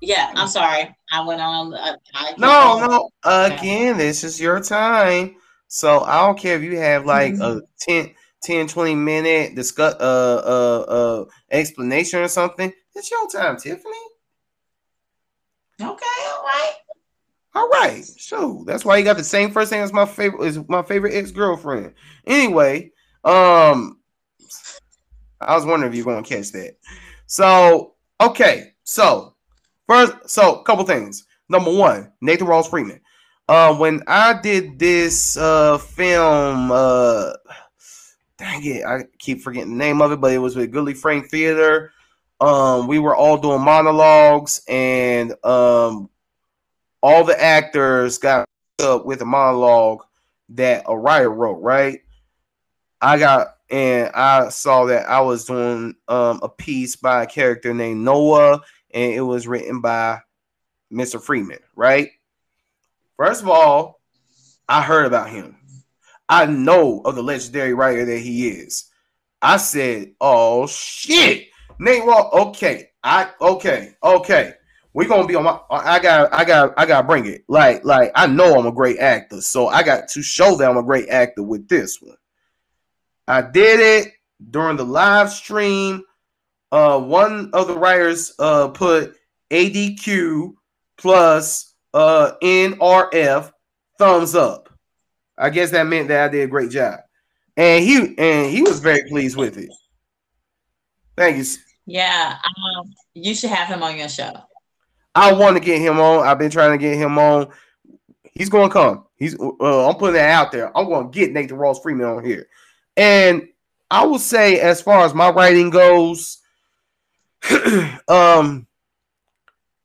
yeah, I'm sorry. I went on. Uh, I no, going. no. Again, this is your time. So I don't care if you have like a 10, 10 20 minute discuss uh uh uh explanation or something. It's your time, Tiffany. Okay, all right. All right, so that's why you got the same first name as my favorite is my favorite ex girlfriend. Anyway, um, I was wondering if you're gonna catch that. So okay, so first, so a couple things. Number one, Nathan Ross Freeman. Uh, when I did this uh film, uh, dang it, I keep forgetting the name of it, but it was with Goodly Frame Theater. Um, we were all doing monologues, and um, all the actors got up with a monologue that a writer wrote, right? I got and I saw that I was doing um, a piece by a character named Noah, and it was written by Mr. Freeman, right? First of all, I heard about him. I know of the legendary writer that he is. I said, "Oh shit, Nate Ross." Okay, I okay, okay. we gonna be on my. I got, I got, I gotta bring it. Like, like I know I'm a great actor, so I got to show that I'm a great actor with this one. I did it during the live stream. Uh, one of the writers uh put ADQ plus uh NRF thumbs up. I guess that meant that I did a great job, and he and he was very pleased with it. Thank you. Yeah, um, you should have him on your show. I want to get him on. I've been trying to get him on. He's going to come. He's. Uh, I'm putting that out there. I'm going to get Nathan Ross Freeman on here, and I will say, as far as my writing goes, um,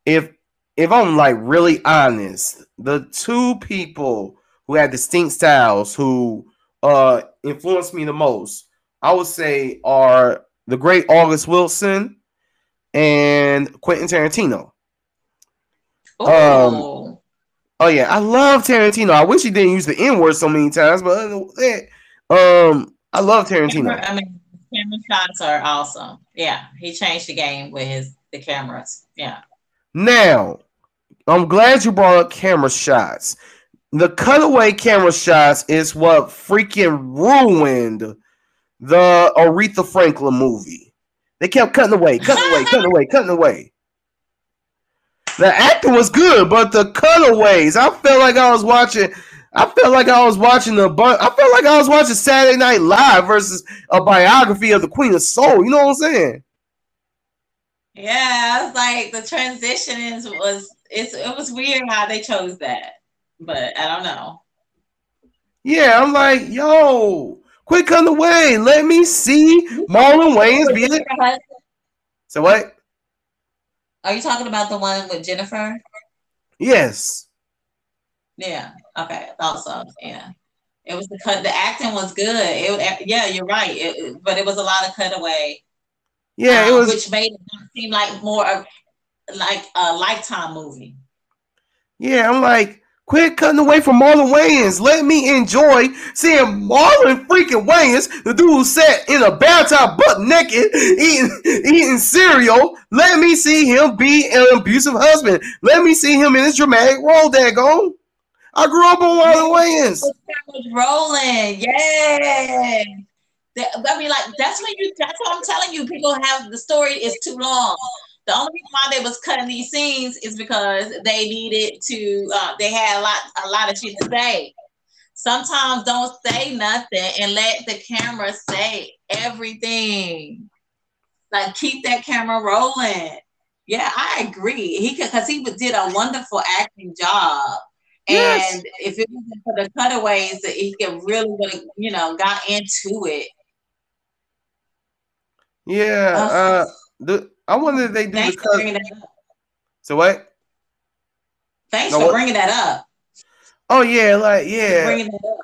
if if I'm like really honest, the two people who have distinct styles who uh influenced me the most, I would say, are the great August Wilson and Quentin Tarantino. Oh, Oh yeah, I love Tarantino. I wish he didn't use the N word so many times, but other than that, um, I love Tarantino. I mean, camera shots are awesome. Yeah, he changed the game with his the cameras. Yeah. Now, I'm glad you brought up camera shots. The cutaway camera shots is what freaking ruined the Aretha Franklin movie. They kept cutting away, cutting away, cutting away, cutting away. The acting was good, but the cutaways, I felt like I was watching. I felt like I was watching a bunch. I felt like I was watching Saturday Night Live versus a biography of the Queen of Soul. You know what I'm saying? Yeah, it's like the transition is was it's it was weird how they chose that, but I don't know. Yeah, I'm like, yo, quit the way. Let me see Marlon Wayans be it. So what? Are you talking about the one with Jennifer? Yes. Yeah. Okay. Also, yeah. It was the cut. The acting was good. It, yeah, you're right. It, but it was a lot of cutaway. Yeah, it um, was. which made it not seem like more of like a lifetime movie. Yeah, I'm like, quit cutting away from Marlon Wayans. Let me enjoy seeing Marlon freaking Wayans, the dude sat in a bathtub butt naked eating eating cereal. Let me see him be an abusive husband. Let me see him in his dramatic role, daggone. I grew up on Marlon Wayans. Rolling. Yeah. I mean, like that's when you. That's what I'm telling you. People have the story is too long. The only reason why they was cutting these scenes is because they needed to. Uh, they had a lot, a lot of shit to say. Sometimes don't say nothing and let the camera say everything. Like keep that camera rolling. Yeah, I agree. He could because he did a wonderful acting job. Yes. And if it wasn't for the cutaways, that he could really would have, you know, got into it. Yeah, uh, the I wonder if they do Thanks for bringing that up. So what? Thanks No, for what- bringing that up. Oh yeah, like yeah, Bringing it up.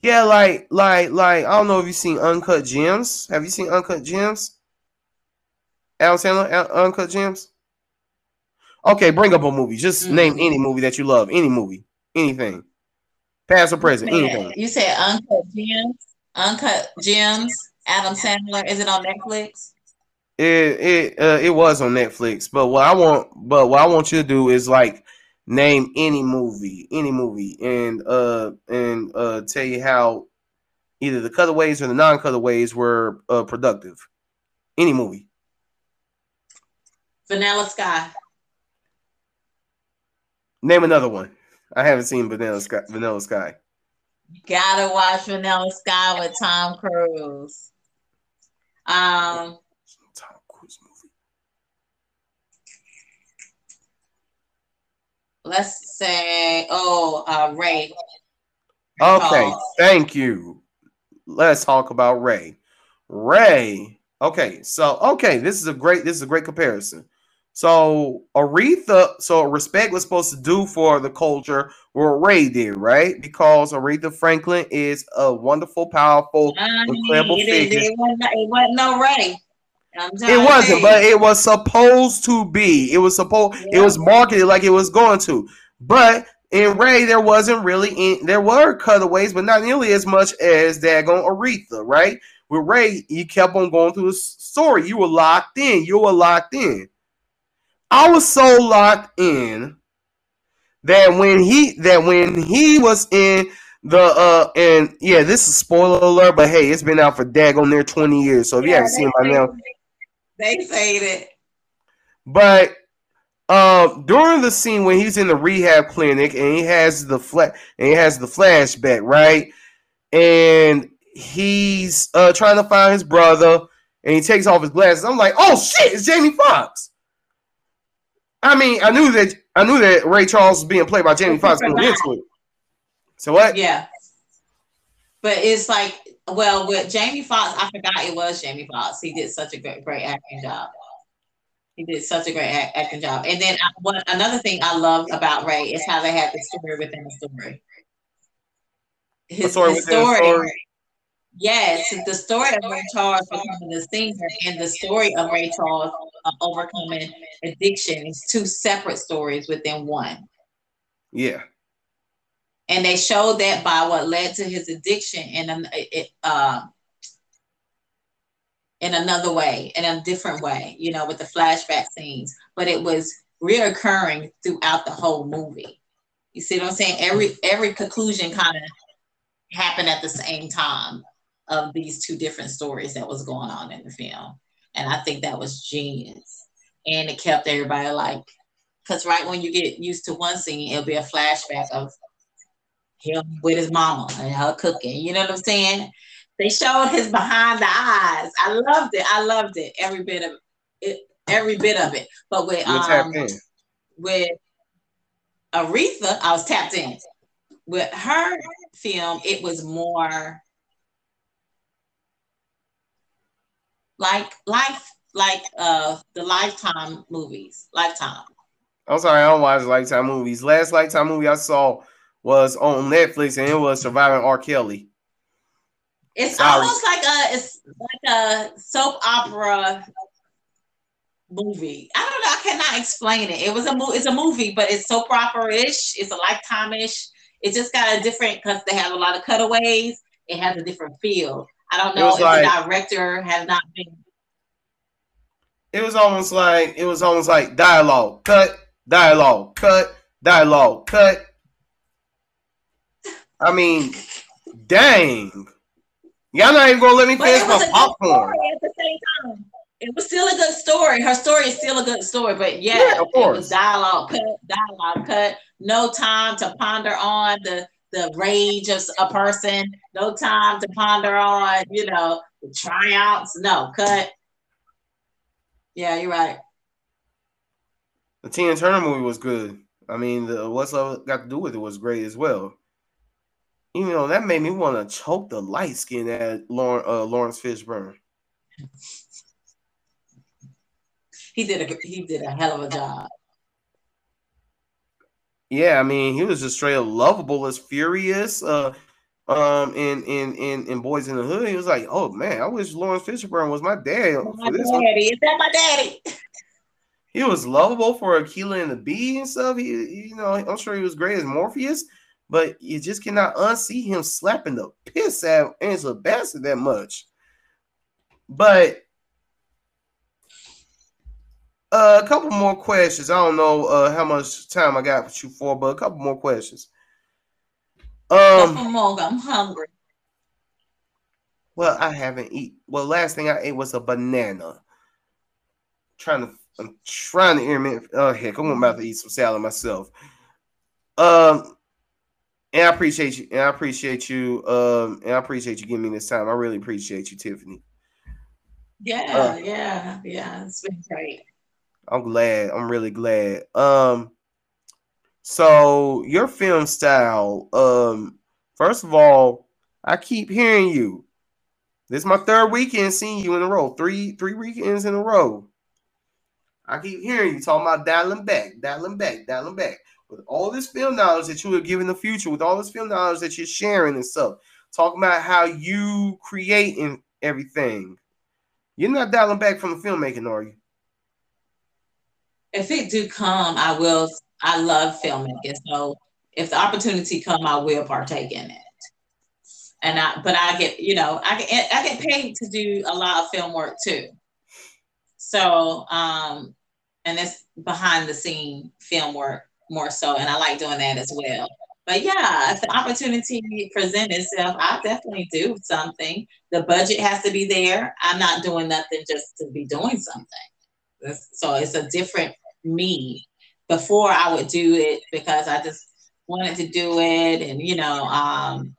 yeah, like like like I don't know if you've seen Uncut Gems. Have you seen Uncut Gems? Adam Sandler, Un- Uncut Gems. Okay, bring up a movie. Just Mm. name any movie that you love. Any movie, anything, past or present, Man, anything. you said Uncut Gems. Uncut Gems. Adam Sandler. Is it on Netflix? It it uh, it was on Netflix, but what I want, but what I want you to do is like name any movie, any movie, and uh and uh tell you how either the cutaways or the non-cutaways were uh, productive. Any movie. Vanilla Sky. Name another one. I haven't seen Vanilla Sky. Vanilla Sky. Gotta watch Vanilla Sky with Tom Cruise. Um, Tom Cruise movie. Let's say, oh, uh, Ray. Okay, Oh. thank you. Let's talk about Ray. Ray. Okay, so okay, this is a great this is a great comparison. So Aretha, so respect was supposed to do for the culture what Ray did, right? Because Aretha Franklin is a wonderful, powerful, I mean, incredible it, it, figure. it wasn't, it wasn't no Ray. It wasn't, but it was supposed to be. It was supposed. It was marketed like it was going to. But in Ray, there wasn't really. In, there were cutaways, but not nearly as much as Dagon Aretha. Right? With Ray, you kept on going through the story. You were locked in. You were locked in. I was so locked in that when he that when he was in the uh and yeah, this is spoiler alert, but hey, it's been out for daggone near 20 years. So if you haven't seen it by now, They say it. But um, during the scene when he's in the rehab clinic and he has the flat and he has the flashback, right? And he's uh, trying to find his brother, and he takes off his glasses. I'm like, oh shit, it's Jamie Foxx. I mean, I knew that I knew that Ray Charles was being played by Jamie Foxx going into it. So what? Yeah. But it's like, well, with Jamie Foxx, I forgot it was Jamie Foxx. He did such a great, great acting job. He did such a great act, acting job. And then I, what, another thing I love about Ray is how they had the story within the story. His, story his within story, story? yes, the story of Ray Charles becoming the singer and the story of Ray Charles uh, overcoming addiction is two separate stories within one Yeah. And they showed that by what led to his addiction in an, uh, in another way, in a different way, you know, with the flashback scenes. But it was reoccurring throughout the whole movie. You see what I'm saying? Every every conclusion kind of happened at the same time of these two different stories that was going on in the film, and I think that was genius. And it kept everybody like, because right when you get used to one scene, it'll be a flashback of him with his mama and her cooking. You know what I'm saying? They showed his behind the eyes. I loved it. I loved it. Every bit of it. Every bit of it. But with um with Aretha, I was tapped in. With her film, it was more like life, like uh the Lifetime movies. Lifetime. I'm sorry, I don't watch Lifetime movies. Last Lifetime movie I saw was on Netflix, and it was Surviving R. Kelly. It's Sorry. almost like a it's like a soap opera movie. I don't know. I cannot explain it. It was a movie. It's a movie, but it's soap opera ish. It's a lifetime ish. It just got a different because they have a lot of cutaways. It has a different feel. I don't know if like- the director has not been. It was almost like it was almost like dialogue, cut, dialogue, cut, dialogue, cut. I mean, dang. Y'all not even gonna let me finish my popcorn. at the same time. It was still a good story. Her story is still a good story, but yeah, Yeah, of it was dialogue cut, dialogue cut. No time to ponder on the the rage of a person. No time to ponder on, you know, the triumphs. No, cut. Yeah, you're right. The Tina Turner movie was good. I mean, the what's up got to do with it was great as well. You know, that made me want to choke the light skin at Lauren, uh, Laurence Fishburne. He did a he did a hell of a job. Yeah, I mean, he was just straight up lovable as furious. Uh, um, in in in in Boyz n the Hood, he was like, "Oh man, I wish Laurence Fishburne was my dad My for this one." daddy, is that my daddy? He was lovable for Akeelah and the Bee and stuff. He, you know, I'm sure he was great as Morpheus, but you just cannot unsee him slapping the piss out of Angela Bassett that much. But uh, a couple more questions. I don't know uh, how much time I got with you for, but a couple more questions. Um, Come on, I'm hungry. well, I haven't eat. Well, last thing I ate was a banana. trying to, I'm trying to intermittent. Oh heck, I'm about to eat some salad myself. Um, and I appreciate you. And I appreciate you. Um, and I appreciate you giving me this time. I really appreciate you, Tiffany. Yeah, Uh, yeah, yeah. It's been great. I'm glad. I'm really glad. Um, so your film style. Um, first of all, I keep hearing you. This is my third weekend seeing you in a row. Three three weekends in a row. I keep hearing you talking about dialing back, dialing back, dialing back. With all this film knowledge that you will give in the future, with all this film knowledge that you're sharing and stuff, talking about how you create and everything. You're not dialing back from the filmmaking, are you? If it do come, I will. I love filmmaking, so if the opportunity come, I will partake in it. And I, but I get, you know, I get, I get paid to do a lot of film work too. So, um, and it's behind the scene film work more so, and I like doing that as well. But yeah, if the opportunity present itself, I definitely do something. The budget has to be there. I'm not doing nothing just to be doing something. So it's a different me. Before I would do it because I just wanted to do it, and you know, um,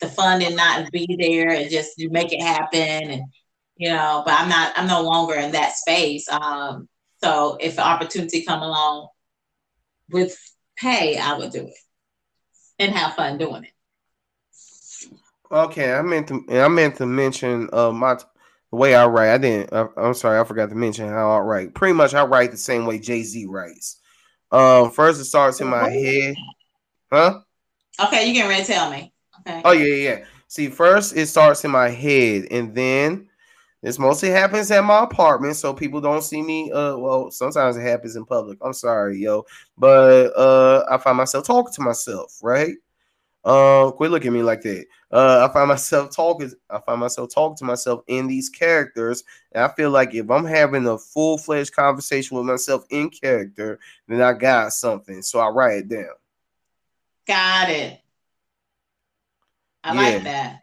the funding not be there, and just you make it happen, and you know. But I'm not. I'm no longer in that space. Um, so if an opportunity come along with pay, I would do it and have fun doing it. Okay, I meant to I meant to mention uh my the way I write. I didn't. I, am sorry, I forgot to mention how I write. Pretty much, I write the same way Jay Z writes. Um, first it starts in my head, huh? Okay, you getting ready to tell me? Okay. Oh yeah, yeah. See, first it starts in my head, and then this mostly happens at my apartment, so people don't see me. Uh, well, sometimes it happens in public. I'm sorry, yo, but uh, I find myself talking to myself, right? Uh, quit looking at me like that. Uh, I find myself talking. I find myself talking to myself in these characters, and I feel like if I'm having a full fledged conversation with myself in character, then I got something. So I write it down. Got it. I yeah. like that.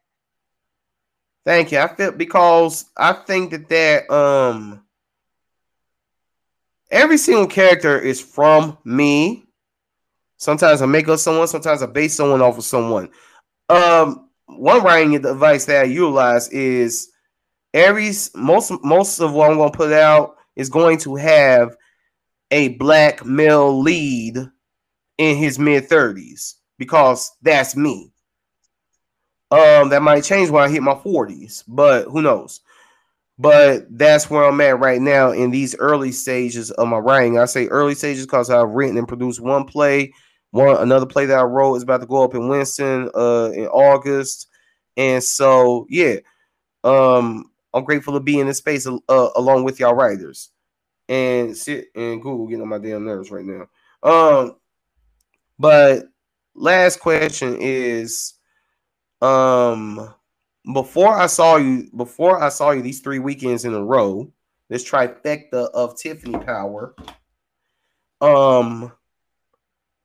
Thank you. I feel because I think that that um every single character is from me. Sometimes I make up someone, sometimes I base someone off of someone. Um, one writing advice that I utilize is every most most of what I'm gonna put out is going to have a black male lead in his mid 30s because that's me. Um, that might change when I hit my 40s, but who knows? But that's where I'm at right now in these early stages of my writing. I say early stages because I've written and produced one play. One another play that I wrote is about to go up in Winston uh in August. And so yeah, um I'm grateful to be in this space uh, along with y'all writers and sit and Google getting on my damn nerves right now. Um, but last question is um before I saw you, before I saw you these three weekends in a row, this trifecta of Tiffany Power. Um,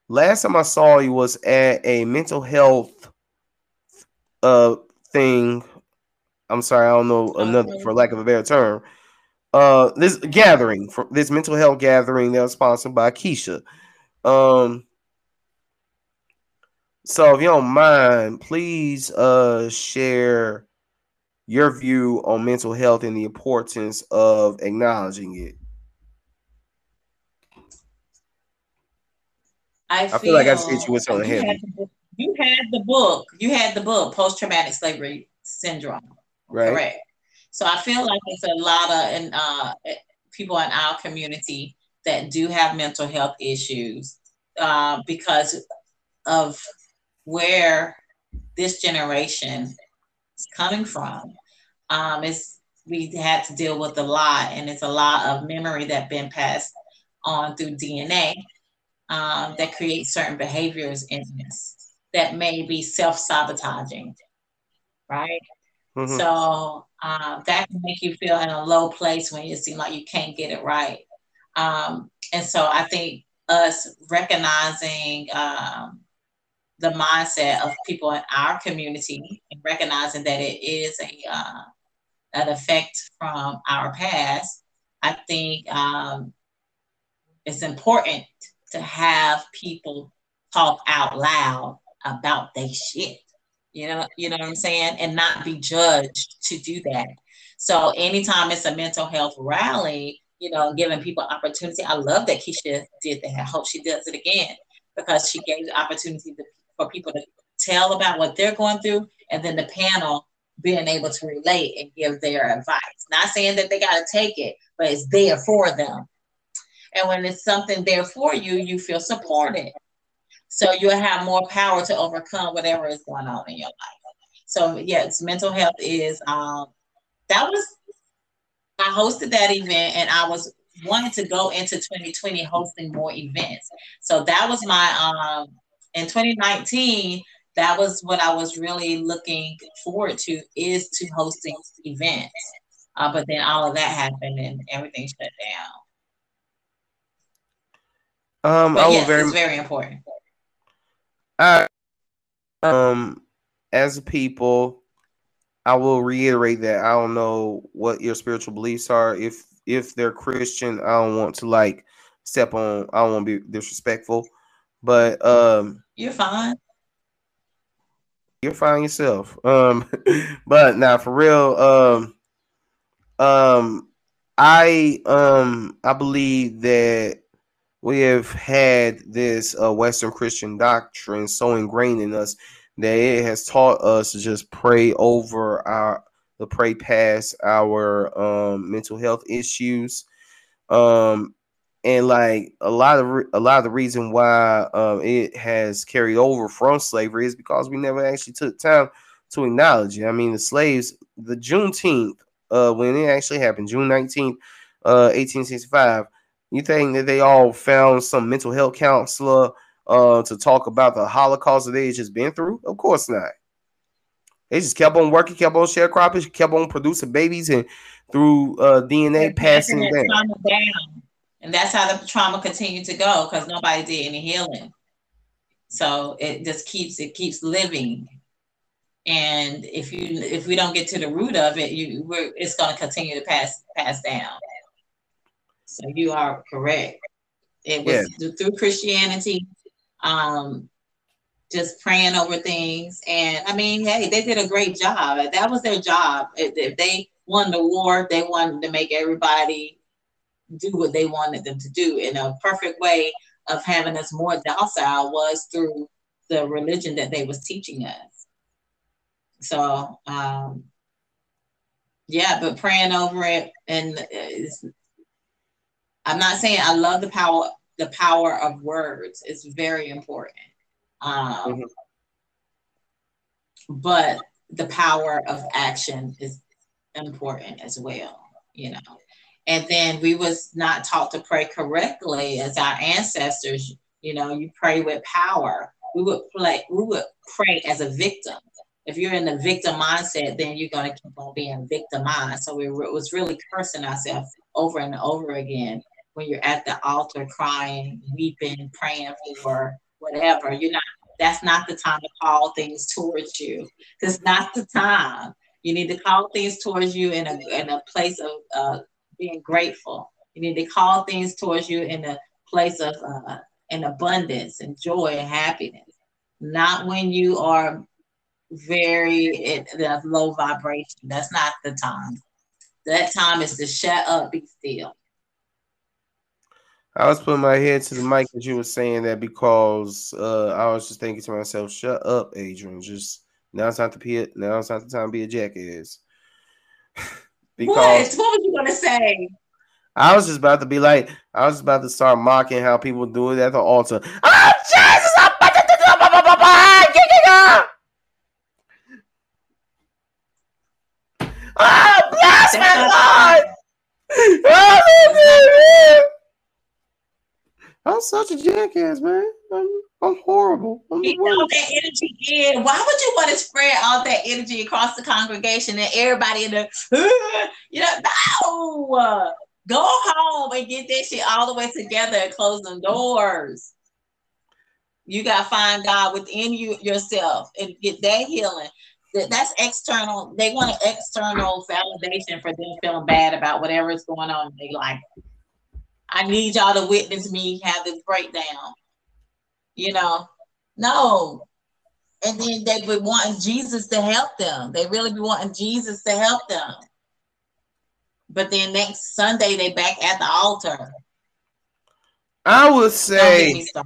last time I saw you was at a mental health uh thing. I'm sorry, I don't know another for lack of a better term. Uh, this gathering for this mental health gathering that was sponsored by Keisha. Um, so if you don't mind, please uh share your view on mental health and the importance of acknowledging it. I feel, I feel like I just hit you with something heavy. You had the book. You had the book, Post Traumatic Slavery Syndrome. Right. Correct. So I feel like it's a lot of and uh, people in our community that do have mental health issues uh, because of where this generation is coming from. Um, it's we had to deal with a lot, and it's a lot of memory that has been passed on through DNA um, that creates certain behaviors in us that may be self-sabotaging, right? Mm-hmm. So um, that can make you feel in a low place when you seem like you can't get it right. Um, and so I think us recognizing um, the mindset of people in our community and recognizing that it is a uh, an effect from our past, I think um, it's important to have people talk out loud about their shit. You know, you know what I'm saying, and not be judged to do that. So anytime it's a mental health rally, you know, giving people opportunity. I love that Keisha did that. I hope she does it again because she gave the opportunity to for people to tell about what they're going through, and then the panel being able to relate and give their advice. Not saying that they got to take it, but it's there for them. And when it's something there for you, you feel supported. So you'll have more power to overcome whatever is going on in your life. So yes, mental health is um that was I hosted that event and I was wanting to go into 2020 hosting more events. So that was my um in 2019, that was what I was really looking forward to is to hosting events. Uh, but then all of that happened and everything shut down. Um, But will yes, very it's very important. I, um, as a people, I will reiterate that I don't know what your spiritual beliefs are. If if they're Christian, I don't want to like step on. I don't want to be disrespectful, but um, You're fine. you're fine yourself. Um, but now for real, um, um, I um, I believe that we have had this uh, Western Christian doctrine so ingrained in us that it has taught us to just pray over our, to pray past our um, mental health issues, um, and like a lot of re- a lot of the reason why um, it has carried over from slavery is because we never actually took time to acknowledge it. I mean, the slaves, the Juneteenth, uh, when it actually happened, June nineteenth, uh, eighteen sixty five. You think that they all found some mental health counselor uh, to talk about the Holocaust that they had just been through? Of course not. They just kept on working, kept on sharecropping, kept on producing babies, and through uh, DNA They're passing passing down. down. And that's how the trauma continued to go because nobody did any healing. So it just keeps it keeps living. And if you if we don't get to the root of it, you we're, it's going to continue to pass pass down. So you are correct. It was th- through Christianity, um, just praying over things. And I mean, hey, they did a great job. That was their job. If, if they won the war, they wanted to make everybody do what they wanted them to do. And a perfect way of having us more docile was through the religion that they was teaching us. So, um, yeah, but praying over it, and it's, I'm not saying I love the power, the power of words. It's very important. Um, Mhm. But the power of action is important as well, you know. And then we was not taught to pray correctly as our ancestors. You know, you pray with power. We would play. We would pray as a victim. If you're in the victim mindset, then you're going to keep on being victimized. So we was really cursing ourselves over and over again when you're at the altar crying, weeping, praying for whatever. You're not. That's not the time to call things towards you. It's not the time. You need to call things towards you in a in a place of uh, being grateful. You need to call things towards you in a place of uh, an abundance and joy and happiness. Not when you are very low vibration. That's not the time. That time is to shut up, be still. I was putting my head to the mic as you were saying that because uh, I was just thinking to myself, "Shut up, Adrian. Just now it's not the. Now it's not the time to be a jackass." because what? What was you gonna say? I was just about to be like, I was about to start mocking how people do it at the altar. Oh Jesus! I'm about to do. Oh, bless my Lord! Oh, I'm such a jackass, man. I'm, I'm horrible. I'm the Keep all that energy in. Why would you want to spread all that energy across the congregation and everybody in the, you know, no. Go home and get that shit all the way together and close them doors. You got to find God within you yourself and get that healing. That's external. They want an external validation for them feeling bad about whatever is going on in their life. I need y'all to witness me have this breakdown. You know, no. And then they be wanting Jesus to help them. They really be wanting Jesus to help them. But then next Sunday they back at the altar. I would Don't get me say.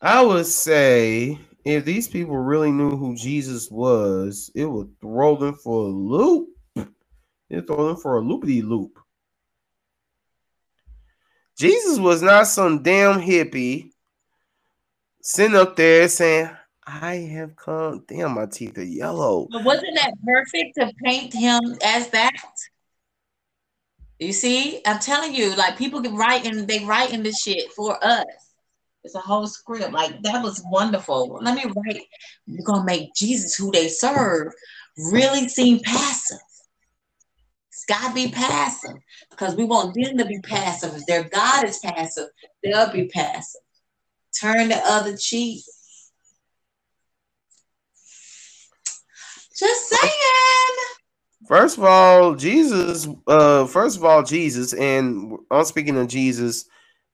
I would say, if these people really knew who Jesus was, it would throw them for a loop. It throw them for a loopity loop. Jesus was not some damn hippie sitting up there saying, I have come. Damn, my teeth are yellow. But wasn't that perfect to paint him as that? You see, I'm telling you, like people get writing, they writing this shit for us. It's a whole script. Like that was wonderful. Let me write. You're gonna make Jesus who they serve really seem passive. To be passive because we want them to be passive. If their God is passive, they'll be passive. Turn the other cheek. Just saying. First of all, Jesus. Uh, first of all, Jesus, and I'm speaking of Jesus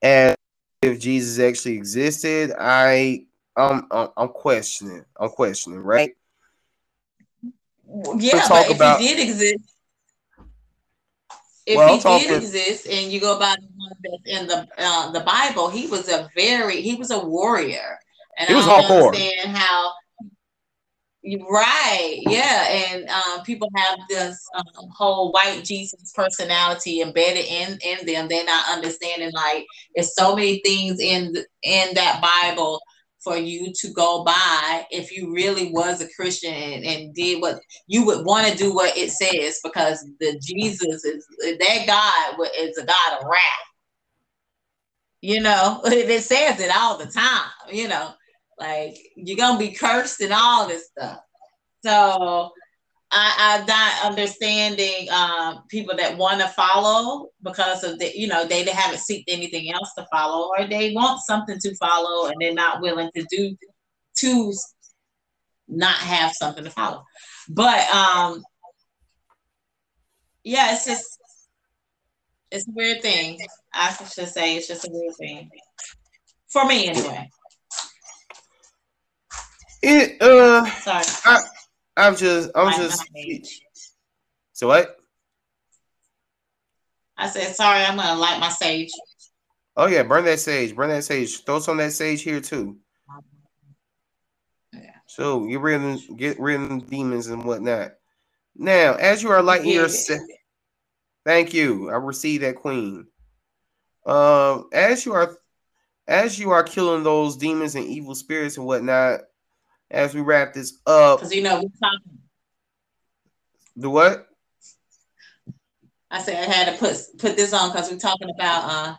as if Jesus actually existed. I, um, I'm, I'm questioning. I'm questioning, right? Yeah, talk but if about- he did exist, if Well, he did exist, and you go by the one that's in the uh, the Bible, he was a very he was a warrior, and He was I don't hardcore. understand how. Right, yeah, and um, people have this um, whole white Jesus personality embedded in in them. They're not understanding like it's so many things in in that Bible for you to go by if you really was a Christian and, and did what you would want to do what it says because the Jesus is that God is a God of wrath. You know, it says it all the time. You know, like you're gonna be cursed and all this stuff. So I, I'm not understanding um, people that want to follow because of the, you know, they, they haven't seeked anything else to follow, or they want something to follow and they're not willing to do to not have something to follow. But um, yeah, it's just it's a weird thing. I should say it's just a weird thing for me anyway. It. Uh, Sorry, I'm just. I'm just. So what? I said sorry. I'm gonna light my sage. Oh yeah, burn that sage. Burn that sage. Throw some of that sage here too. Yeah. So get rid of get rid of demons and whatnot. Now, as you are lighting your Yeah. sa- thank you. I received that queen. Um, as you are as you are killing those demons and evil spirits and whatnot, as we wrap this up, Because you know we're talking. the what? I said I had to put put this on because we're talking about uh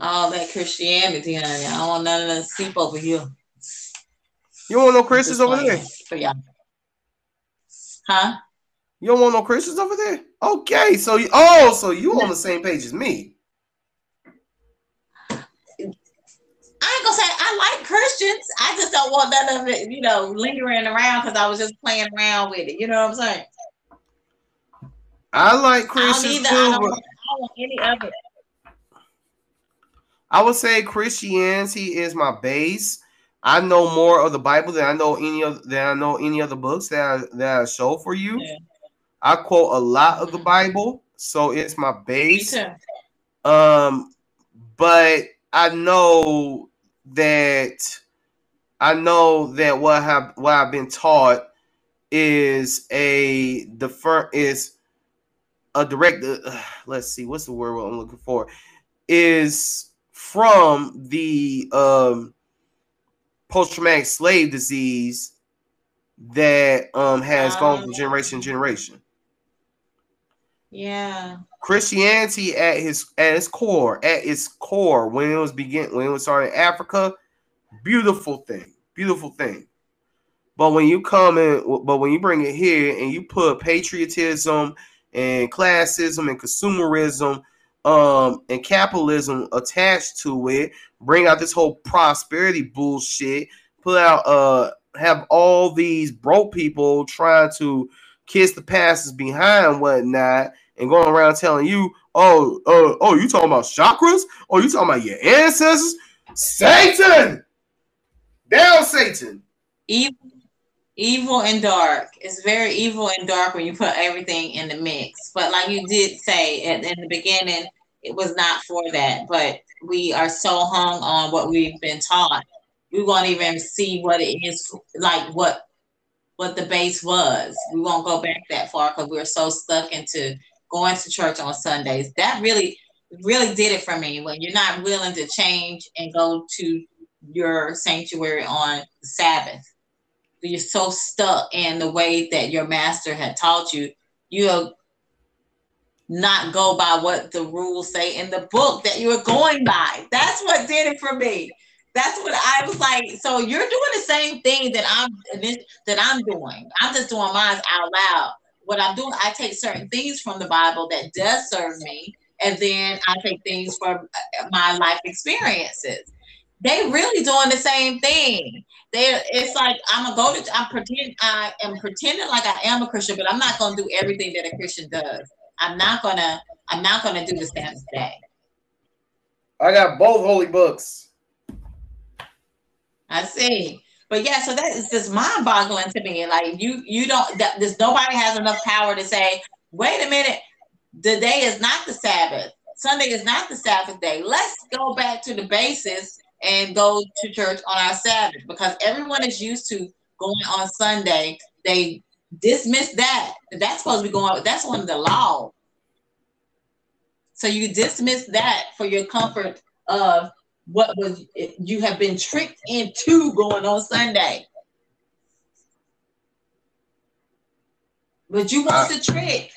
all that Christianity on I don't want none of that sleep over here. You don't want no Christians over there? For y'all. Huh? You don't want no Christians over there? Okay, so you oh, so you on the same page as me. I ain't gonna say I like Christians. I just don't want none of it, you know, lingering around because I was just playing around with it. You know what I'm saying? I like I don't Christians either. too. I don't, want, I don't want any of it. I would say Christianity is my base. I know more of the Bible than I know any of than I know any other books that I, that I show for you. Yeah. I quote a lot of the Bible, so it's my base. Um, but I know that I know that what have what I've been taught is a the defer is a direct. Uh, let's see, what's the word I'm looking for? Is from the um, post traumatic slave disease that um has gone from generation to generation. Yeah. Christianity at his at its core, at its core, when it was begin when it was started in Africa, beautiful thing, beautiful thing. But when you come in, but when you bring it here and you put patriotism and classism and consumerism um and capitalism attached to it, bring out this whole prosperity bullshit, put out uh have all these broke people trying to kiss the pastors behind whatnot and going around telling you, oh, uh, oh, you talking about chakras? Oh, you talking about your ancestors? Satan! Down, Satan! Evil, evil and dark. It's very evil and dark when you put everything in the mix. But like you did say at, in the beginning, it was not for that. But we are so hung on what we've been taught, we won't even see what it is like. What what the base was. We won't go back that far because we're so stuck into going to church on Sundays. That really, really did it for me. When you're not willing to change and go to your sanctuary on Sabbath, you're so stuck in the way that your master had taught you. You'll not go by what the rules say in the book that you were going by. That's what did it for me. That's what I was like. So you're doing the same thing that I'm that I'm doing. I'm just doing mine out loud. what I'm doing, I take certain things from the Bible that does serve me, and then I take things from my life experiences. They really doing the same thing. They, it's like I'm gonna go to, I'm pretend, I am pretending like I am a Christian, but I'm not gonna do everything that a Christian does. I'm not gonna, I'm not gonna do the same thing. I got both holy books. I see. But yeah, so that is just mind boggling to me. Like you, you don't. That, there's nobody has enough power to say, wait a minute, the day is not the Sabbath. Sunday is not the Sabbath day. Let's go back to the basis and go to church on our Sabbath because everyone is used to going on Sunday. They dismiss that. That's supposed to be going. That's one of the law. So you dismiss that for your comfort of what was you have been tricked into going on Sunday. But you want the trick.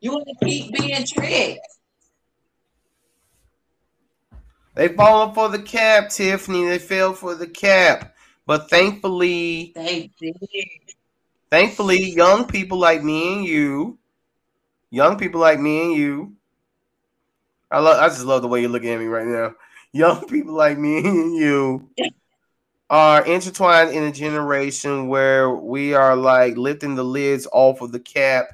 You want to keep being tricked. They fallen for the cap, Tiffany. They fell for the cap. But thankfully, They did. thankfully, young people like me and you, young people like me and you. I love. I just love the way you're looking at me right now. Young people like me and you are intertwined in a generation where we are like lifting the lids off of the cap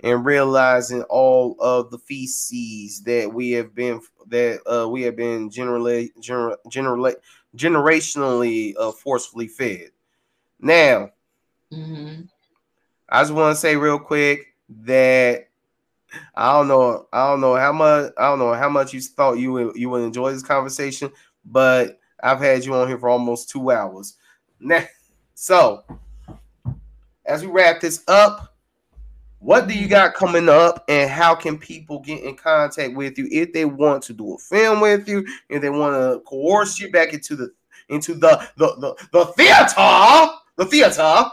and realizing all of the feces that we have been that uh, we have been generally gener, generally generationally uh, forcefully fed. Now, Mhm. I just want to say real quick that I don't know, I don't know how much, I don't know how much you thought you would, you would enjoy this conversation, but I've had you on here for almost two hours. Now, so as we wrap this up, what do you got coming up, and how can people get in contact with you if they want to do a film with you, if they want to coerce you back into the into the the the, the theater, the theater,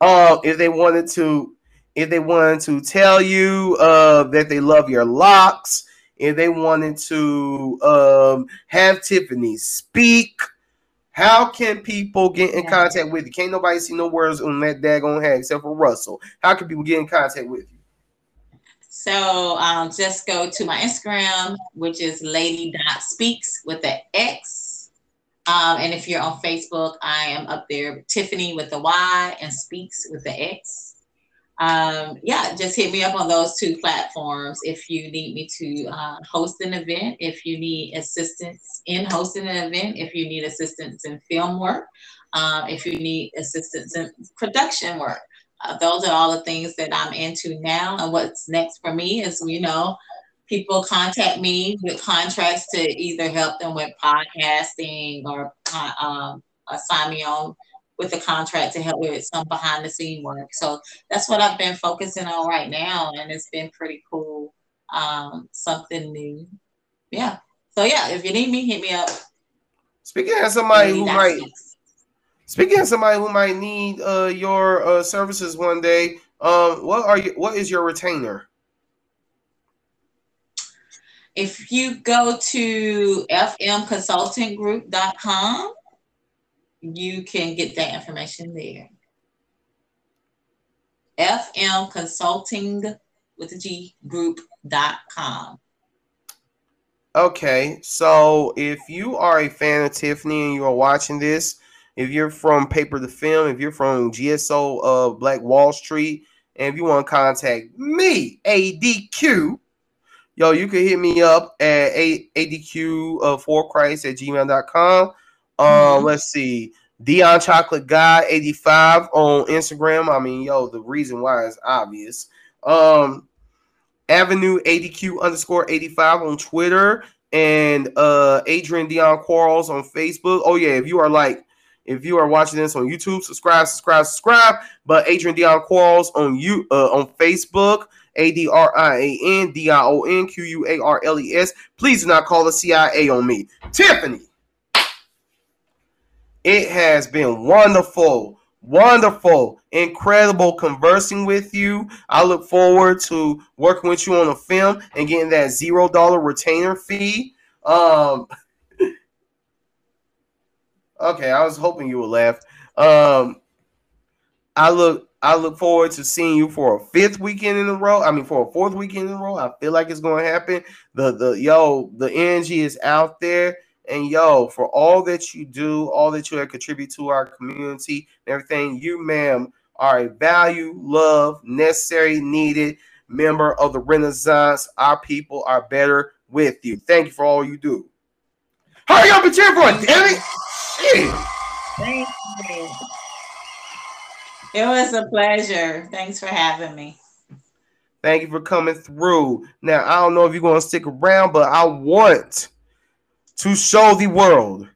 uh, if they wanted to if they wanted to tell you uh, that they love your locks, if they wanted to um, have Tiffany speak, how can people get in contact with you? Can't nobody see no words on that daggone head except for Russell. How can people get in contact with you? So um, just go to my Instagram, which is lady.speaks with the X. Um, and if you're on Facebook, I am up there, Tiffany with the Y and speaks with the X. Um, yeah, just hit me up on those two platforms if you need me to uh, host an event, if you need assistance in hosting an event, if you need assistance in film work, um, if you need assistance in production work. Uh, those are all the things that I'm into now. And what's next for me is, you know, people contact me with contracts to either help them with podcasting or uh, um, assign me on with a contract to help with some behind the scene work. So that's what I've been focusing on right now. And it's been pretty cool. Um, something new. Yeah. So yeah, if you need me, hit me up. Speaking of somebody who might Speaks. speaking of somebody who might need uh, your uh, services one day, um, what are you what is your retainer? If you go to fmconsultinggroup.com, you can get that information there. FM Consulting with the G group.com. Okay, so if you are a fan of Tiffany and you are watching this, if you're from Paper2Film, if you're from GSO uh Black Wall Street, and if you want to contact me, ADQ, yo, you can hit me up at a- ADQ uh, for Christ at gmail.com. Um, Mhm. let's see. Dion Chocolate Guy 85 on Instagram. I mean, yo, the reason why is obvious. Um, Avenue ADQ underscore 85 on Twitter and uh Adrian Dion Quarles on Facebook. Oh, yeah, if you are like if you are watching this on YouTube, subscribe, subscribe, subscribe. But Adrian Dion Quarles on you uh, on Facebook, A D R I A N D I O N Q U A R L E S. Please do not call the CIA on me. Tiffany. It has been wonderful, wonderful, incredible conversing with you. I look forward to working with you on a film and getting that zero dollar retainer fee. Um, okay, I was hoping you would laugh. Um, I look, I look forward to seeing you for a fifth weekend in a row. I mean, for a fourth weekend in a row. I feel like it's going to happen. The the yo, the energy is out there, and yo, for all that you do, all that you have contribute to our community, and everything, you, ma'am, are a value, love, necessary, needed member of the Renaissance. Our people are better with you. Thank you for all you do. Hurry up and cheer for it, damn it! Shit. Thank you. It was a pleasure. Thanks for having me. Thank you for coming through. Now, I don't know if you're going to stick around, but I want to show the world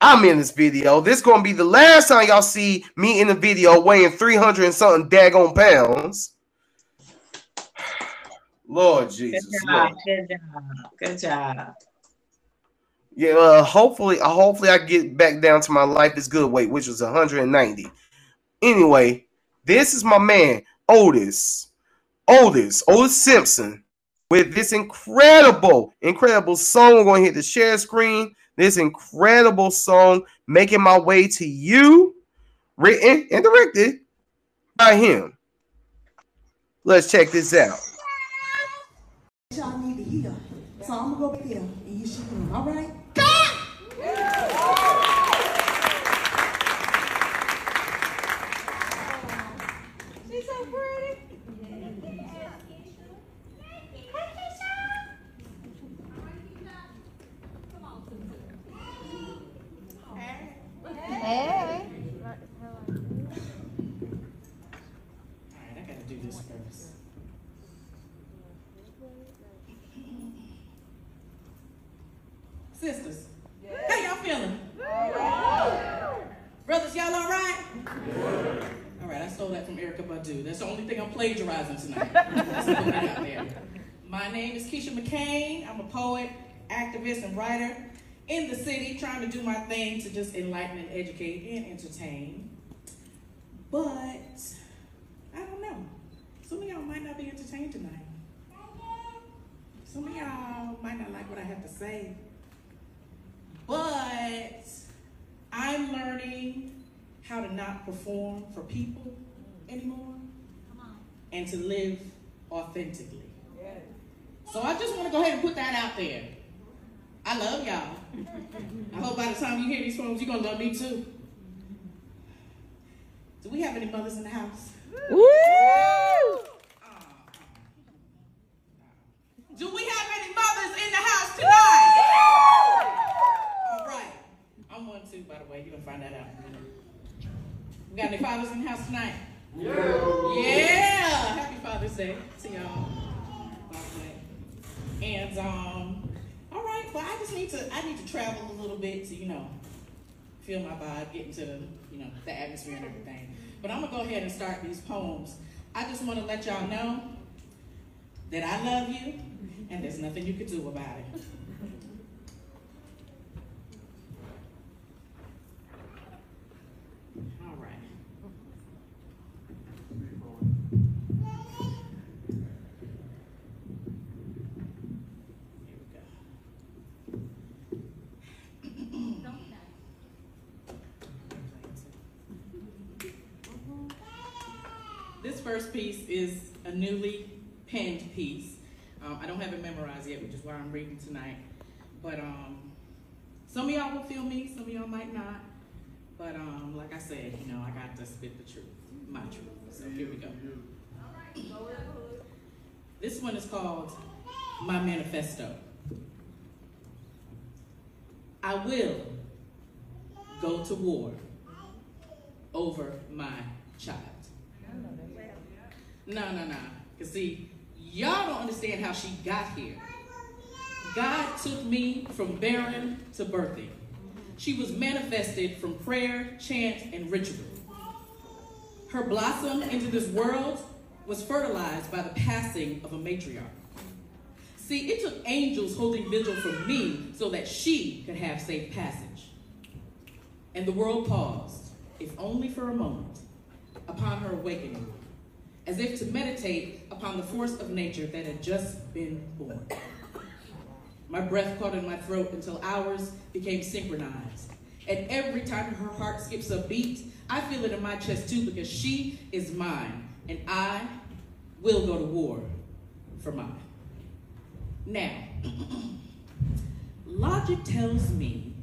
I'm in this video. This going to be the last time y'all see me in the video weighing 300 and something daggone pounds. Lord Good Jesus. job. Lord. Good job. Good job. Yeah, uh, hopefully, uh, hopefully I get back down to my life is good weight, which was 190. Anyway, this is my man Otis, Otis, Otis Simpson, with this incredible, incredible song. We're going to hit the share screen. This incredible song, making my way to you, written and directed by him. Let's check this out. y'all need to hear. So I'm gonna go back there and you should all right? She's so pretty. All right, I gotta do this first. Sisters, how y'all feeling? Brothers, y'all all right? All right, I stole that from Erykah Badu. That's the only thing I'm plagiarizing tonight. Just putting it out there. My name is Keisha McCain. I'm a poet, activist, and writer in the city, trying to do my thing to just enlighten and educate and entertain. But I don't know. Some of y'all might not be entertained tonight. Some of y'all might not like what I have to say. But I'm learning how to not perform for people anymore and to live authentically. So I just want to go ahead and put that out there. I love y'all. I hope by the time you hear these poems, you're going to love me too. Do we have any mothers in the house? Do we have any mothers in the house tonight? All right. I'm one too, by the way. You're going to find that out in a minute. We got any fathers in the house tonight? Yeah. Happy Father's Day to y'all. By the way. And, um, all right. Well, I just need to, I need to travel a little bit to, you know, feel my vibe, get into the, you know, the atmosphere and everything. But I'm gonna go ahead and start these poems. I just want to let y'all know that I love you, and there's nothing you can do about it. All right. Here we go. This first piece is a newly penned piece. Um, I don't have it memorized yet, which is why I'm reading tonight. But um, some of y'all will feel me, some of y'all might not. But um, like I said, you know, I got to spit the truth, my truth. So here we go. This one is called My Manifesto. I will go to war over my child. No, no, no. Because see, y'all don't understand how she got here. God took me from barren to birthing. She was manifested from prayer, chant, and ritual. Her blossom into this world was fertilized by the passing of a matriarch. See, it took angels holding vigil for me so that she could have safe passage. And the world paused, if only for a moment, upon her awakening, as if to meditate upon the force of nature that had just been born. My breath caught in my throat until ours became synchronized, And every time her heart skips a beat, I feel it in my chest too because she is mine and I will go to war for mine. Now, logic tells me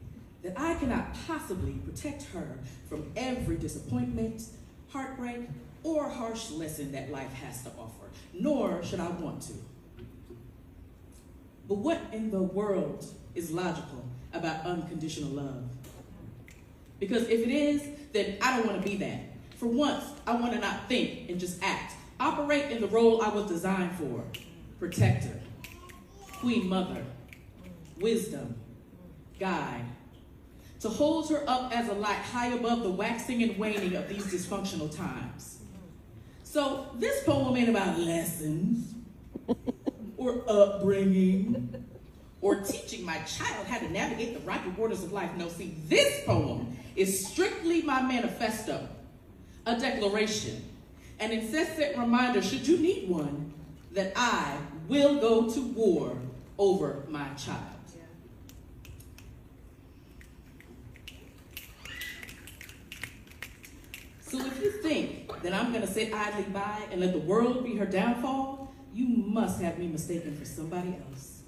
that I cannot possibly protect her from every disappointment, heartbreak, or harsh lesson that life has to offer, nor should I want to. But what in the world is logical about unconditional love? Because if it is, then I don't want to be that. For once, I want to not think and just act. Operate in the role I was designed for protector, queen mother, wisdom, guide. To hold her up as a light high above the waxing and waning of these dysfunctional times. So this poem ain't about lessons or upbringing or teaching my child how to navigate the rocky waters of life. No, see, this poem is strictly my manifesto, a declaration, an incessant reminder, should you need one, that I will go to war over my child. So if you think that I'm going to sit idly by and let the world be her downfall, you must have me mistaken for somebody else.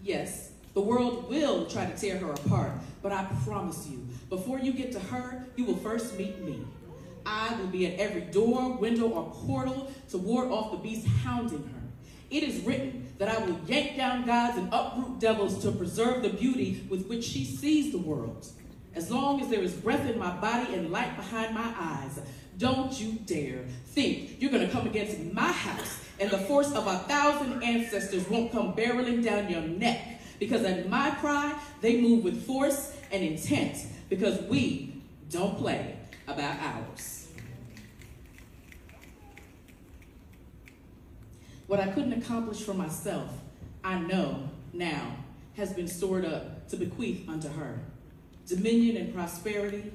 Yes, the world will try to tear her apart, but I promise you, before you get to her, you will first meet me. I will be at every door, window, or portal to ward off the beast hounding her. It is written that I will yank down gods and uproot devils to preserve the beauty with which she sees the world. As long as there is breath in my body and light behind my eyes, don't you dare think you're going to come against my house and the force of a thousand ancestors won't come barreling down your neck. Because at my cry, they move with force and intent because we don't play about ours. What I couldn't accomplish for myself, I know now has been stored up to bequeath unto her dominion and prosperity,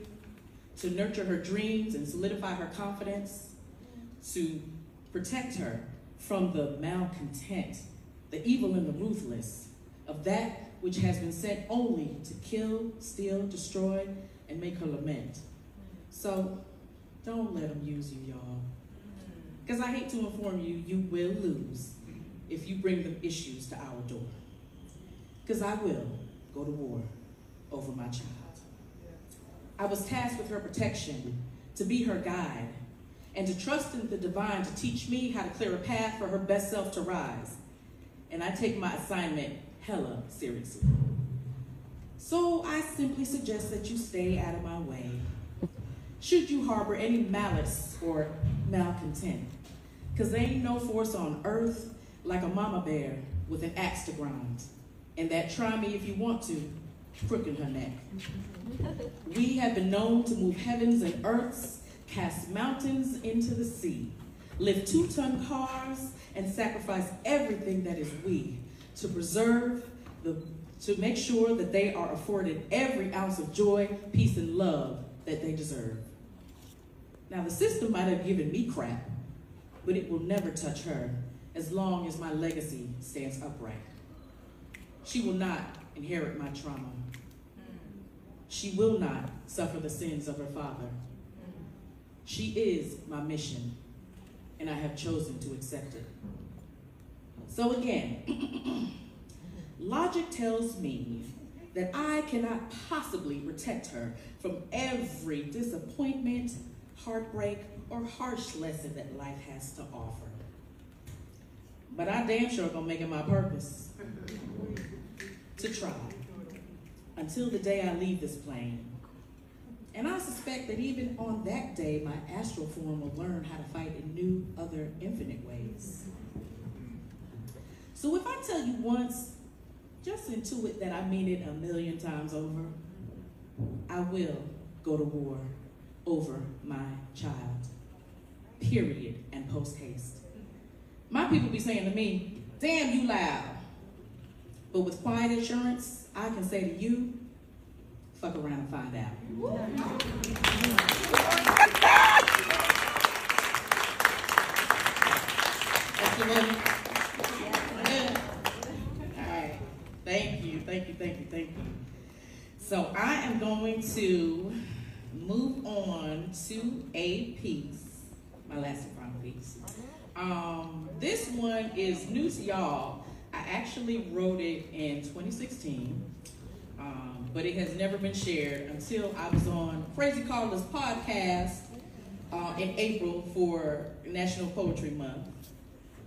to nurture her dreams and solidify her confidence, to protect her from the malcontent, the evil and the ruthless of that which has been sent only to kill, steal, destroy, and make her lament. So don't let them use you, y'all. Because I hate to inform you, you will lose if you bring them issues to our door. Because I will go to war over my child. I was tasked with her protection, to be her guide, and to trust in the divine to teach me how to clear a path for her best self to rise. And I take my assignment hella seriously. So I simply suggest that you stay out of my way. Should you harbor any malice or malcontent, because there ain't no force on earth like a mama bear with an axe to grind. And that try me if you want to, crook in her neck. We have been known to move heavens and earths, cast mountains into the sea, lift two-ton cars, and sacrifice everything that is we to preserve the, to make sure that they are afforded every ounce of joy, peace, and love that they deserve. Now, the system might have given me crap, but it will never touch her as long as my legacy stands upright. She will not inherit my trauma. She will not suffer the sins of her father. She is my mission, and I have chosen to accept it. So again, logic tells me that I cannot possibly protect her from every disappointment, heartbreak, or harsh lesson that life has to offer. But I damn sure gonna make it my purpose to try until the day I leave this plane. And I suspect that even on that day, my astral form will learn how to fight in new, other, infinite ways. So if I tell you once, just intuit that I mean it a million times over, I will go to war over my child. Period and post haste. My people be saying to me, damn you loud. But with quiet assurance, I can say to you, fuck around and find out. Thank you, thank you, thank you, thank you. So I am going to move on to a piece, my last and final piece. Um, this one is new to y'all. Actually wrote it in 2016, um, but it has never been shared until I was on Crazy Callers podcast uh, in April for National Poetry Month.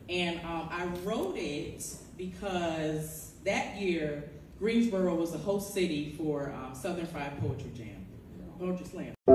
And um, I wrote it because that year Greensboro was a host city for um, Southern Fried Poetry Jam, Poetry Slam.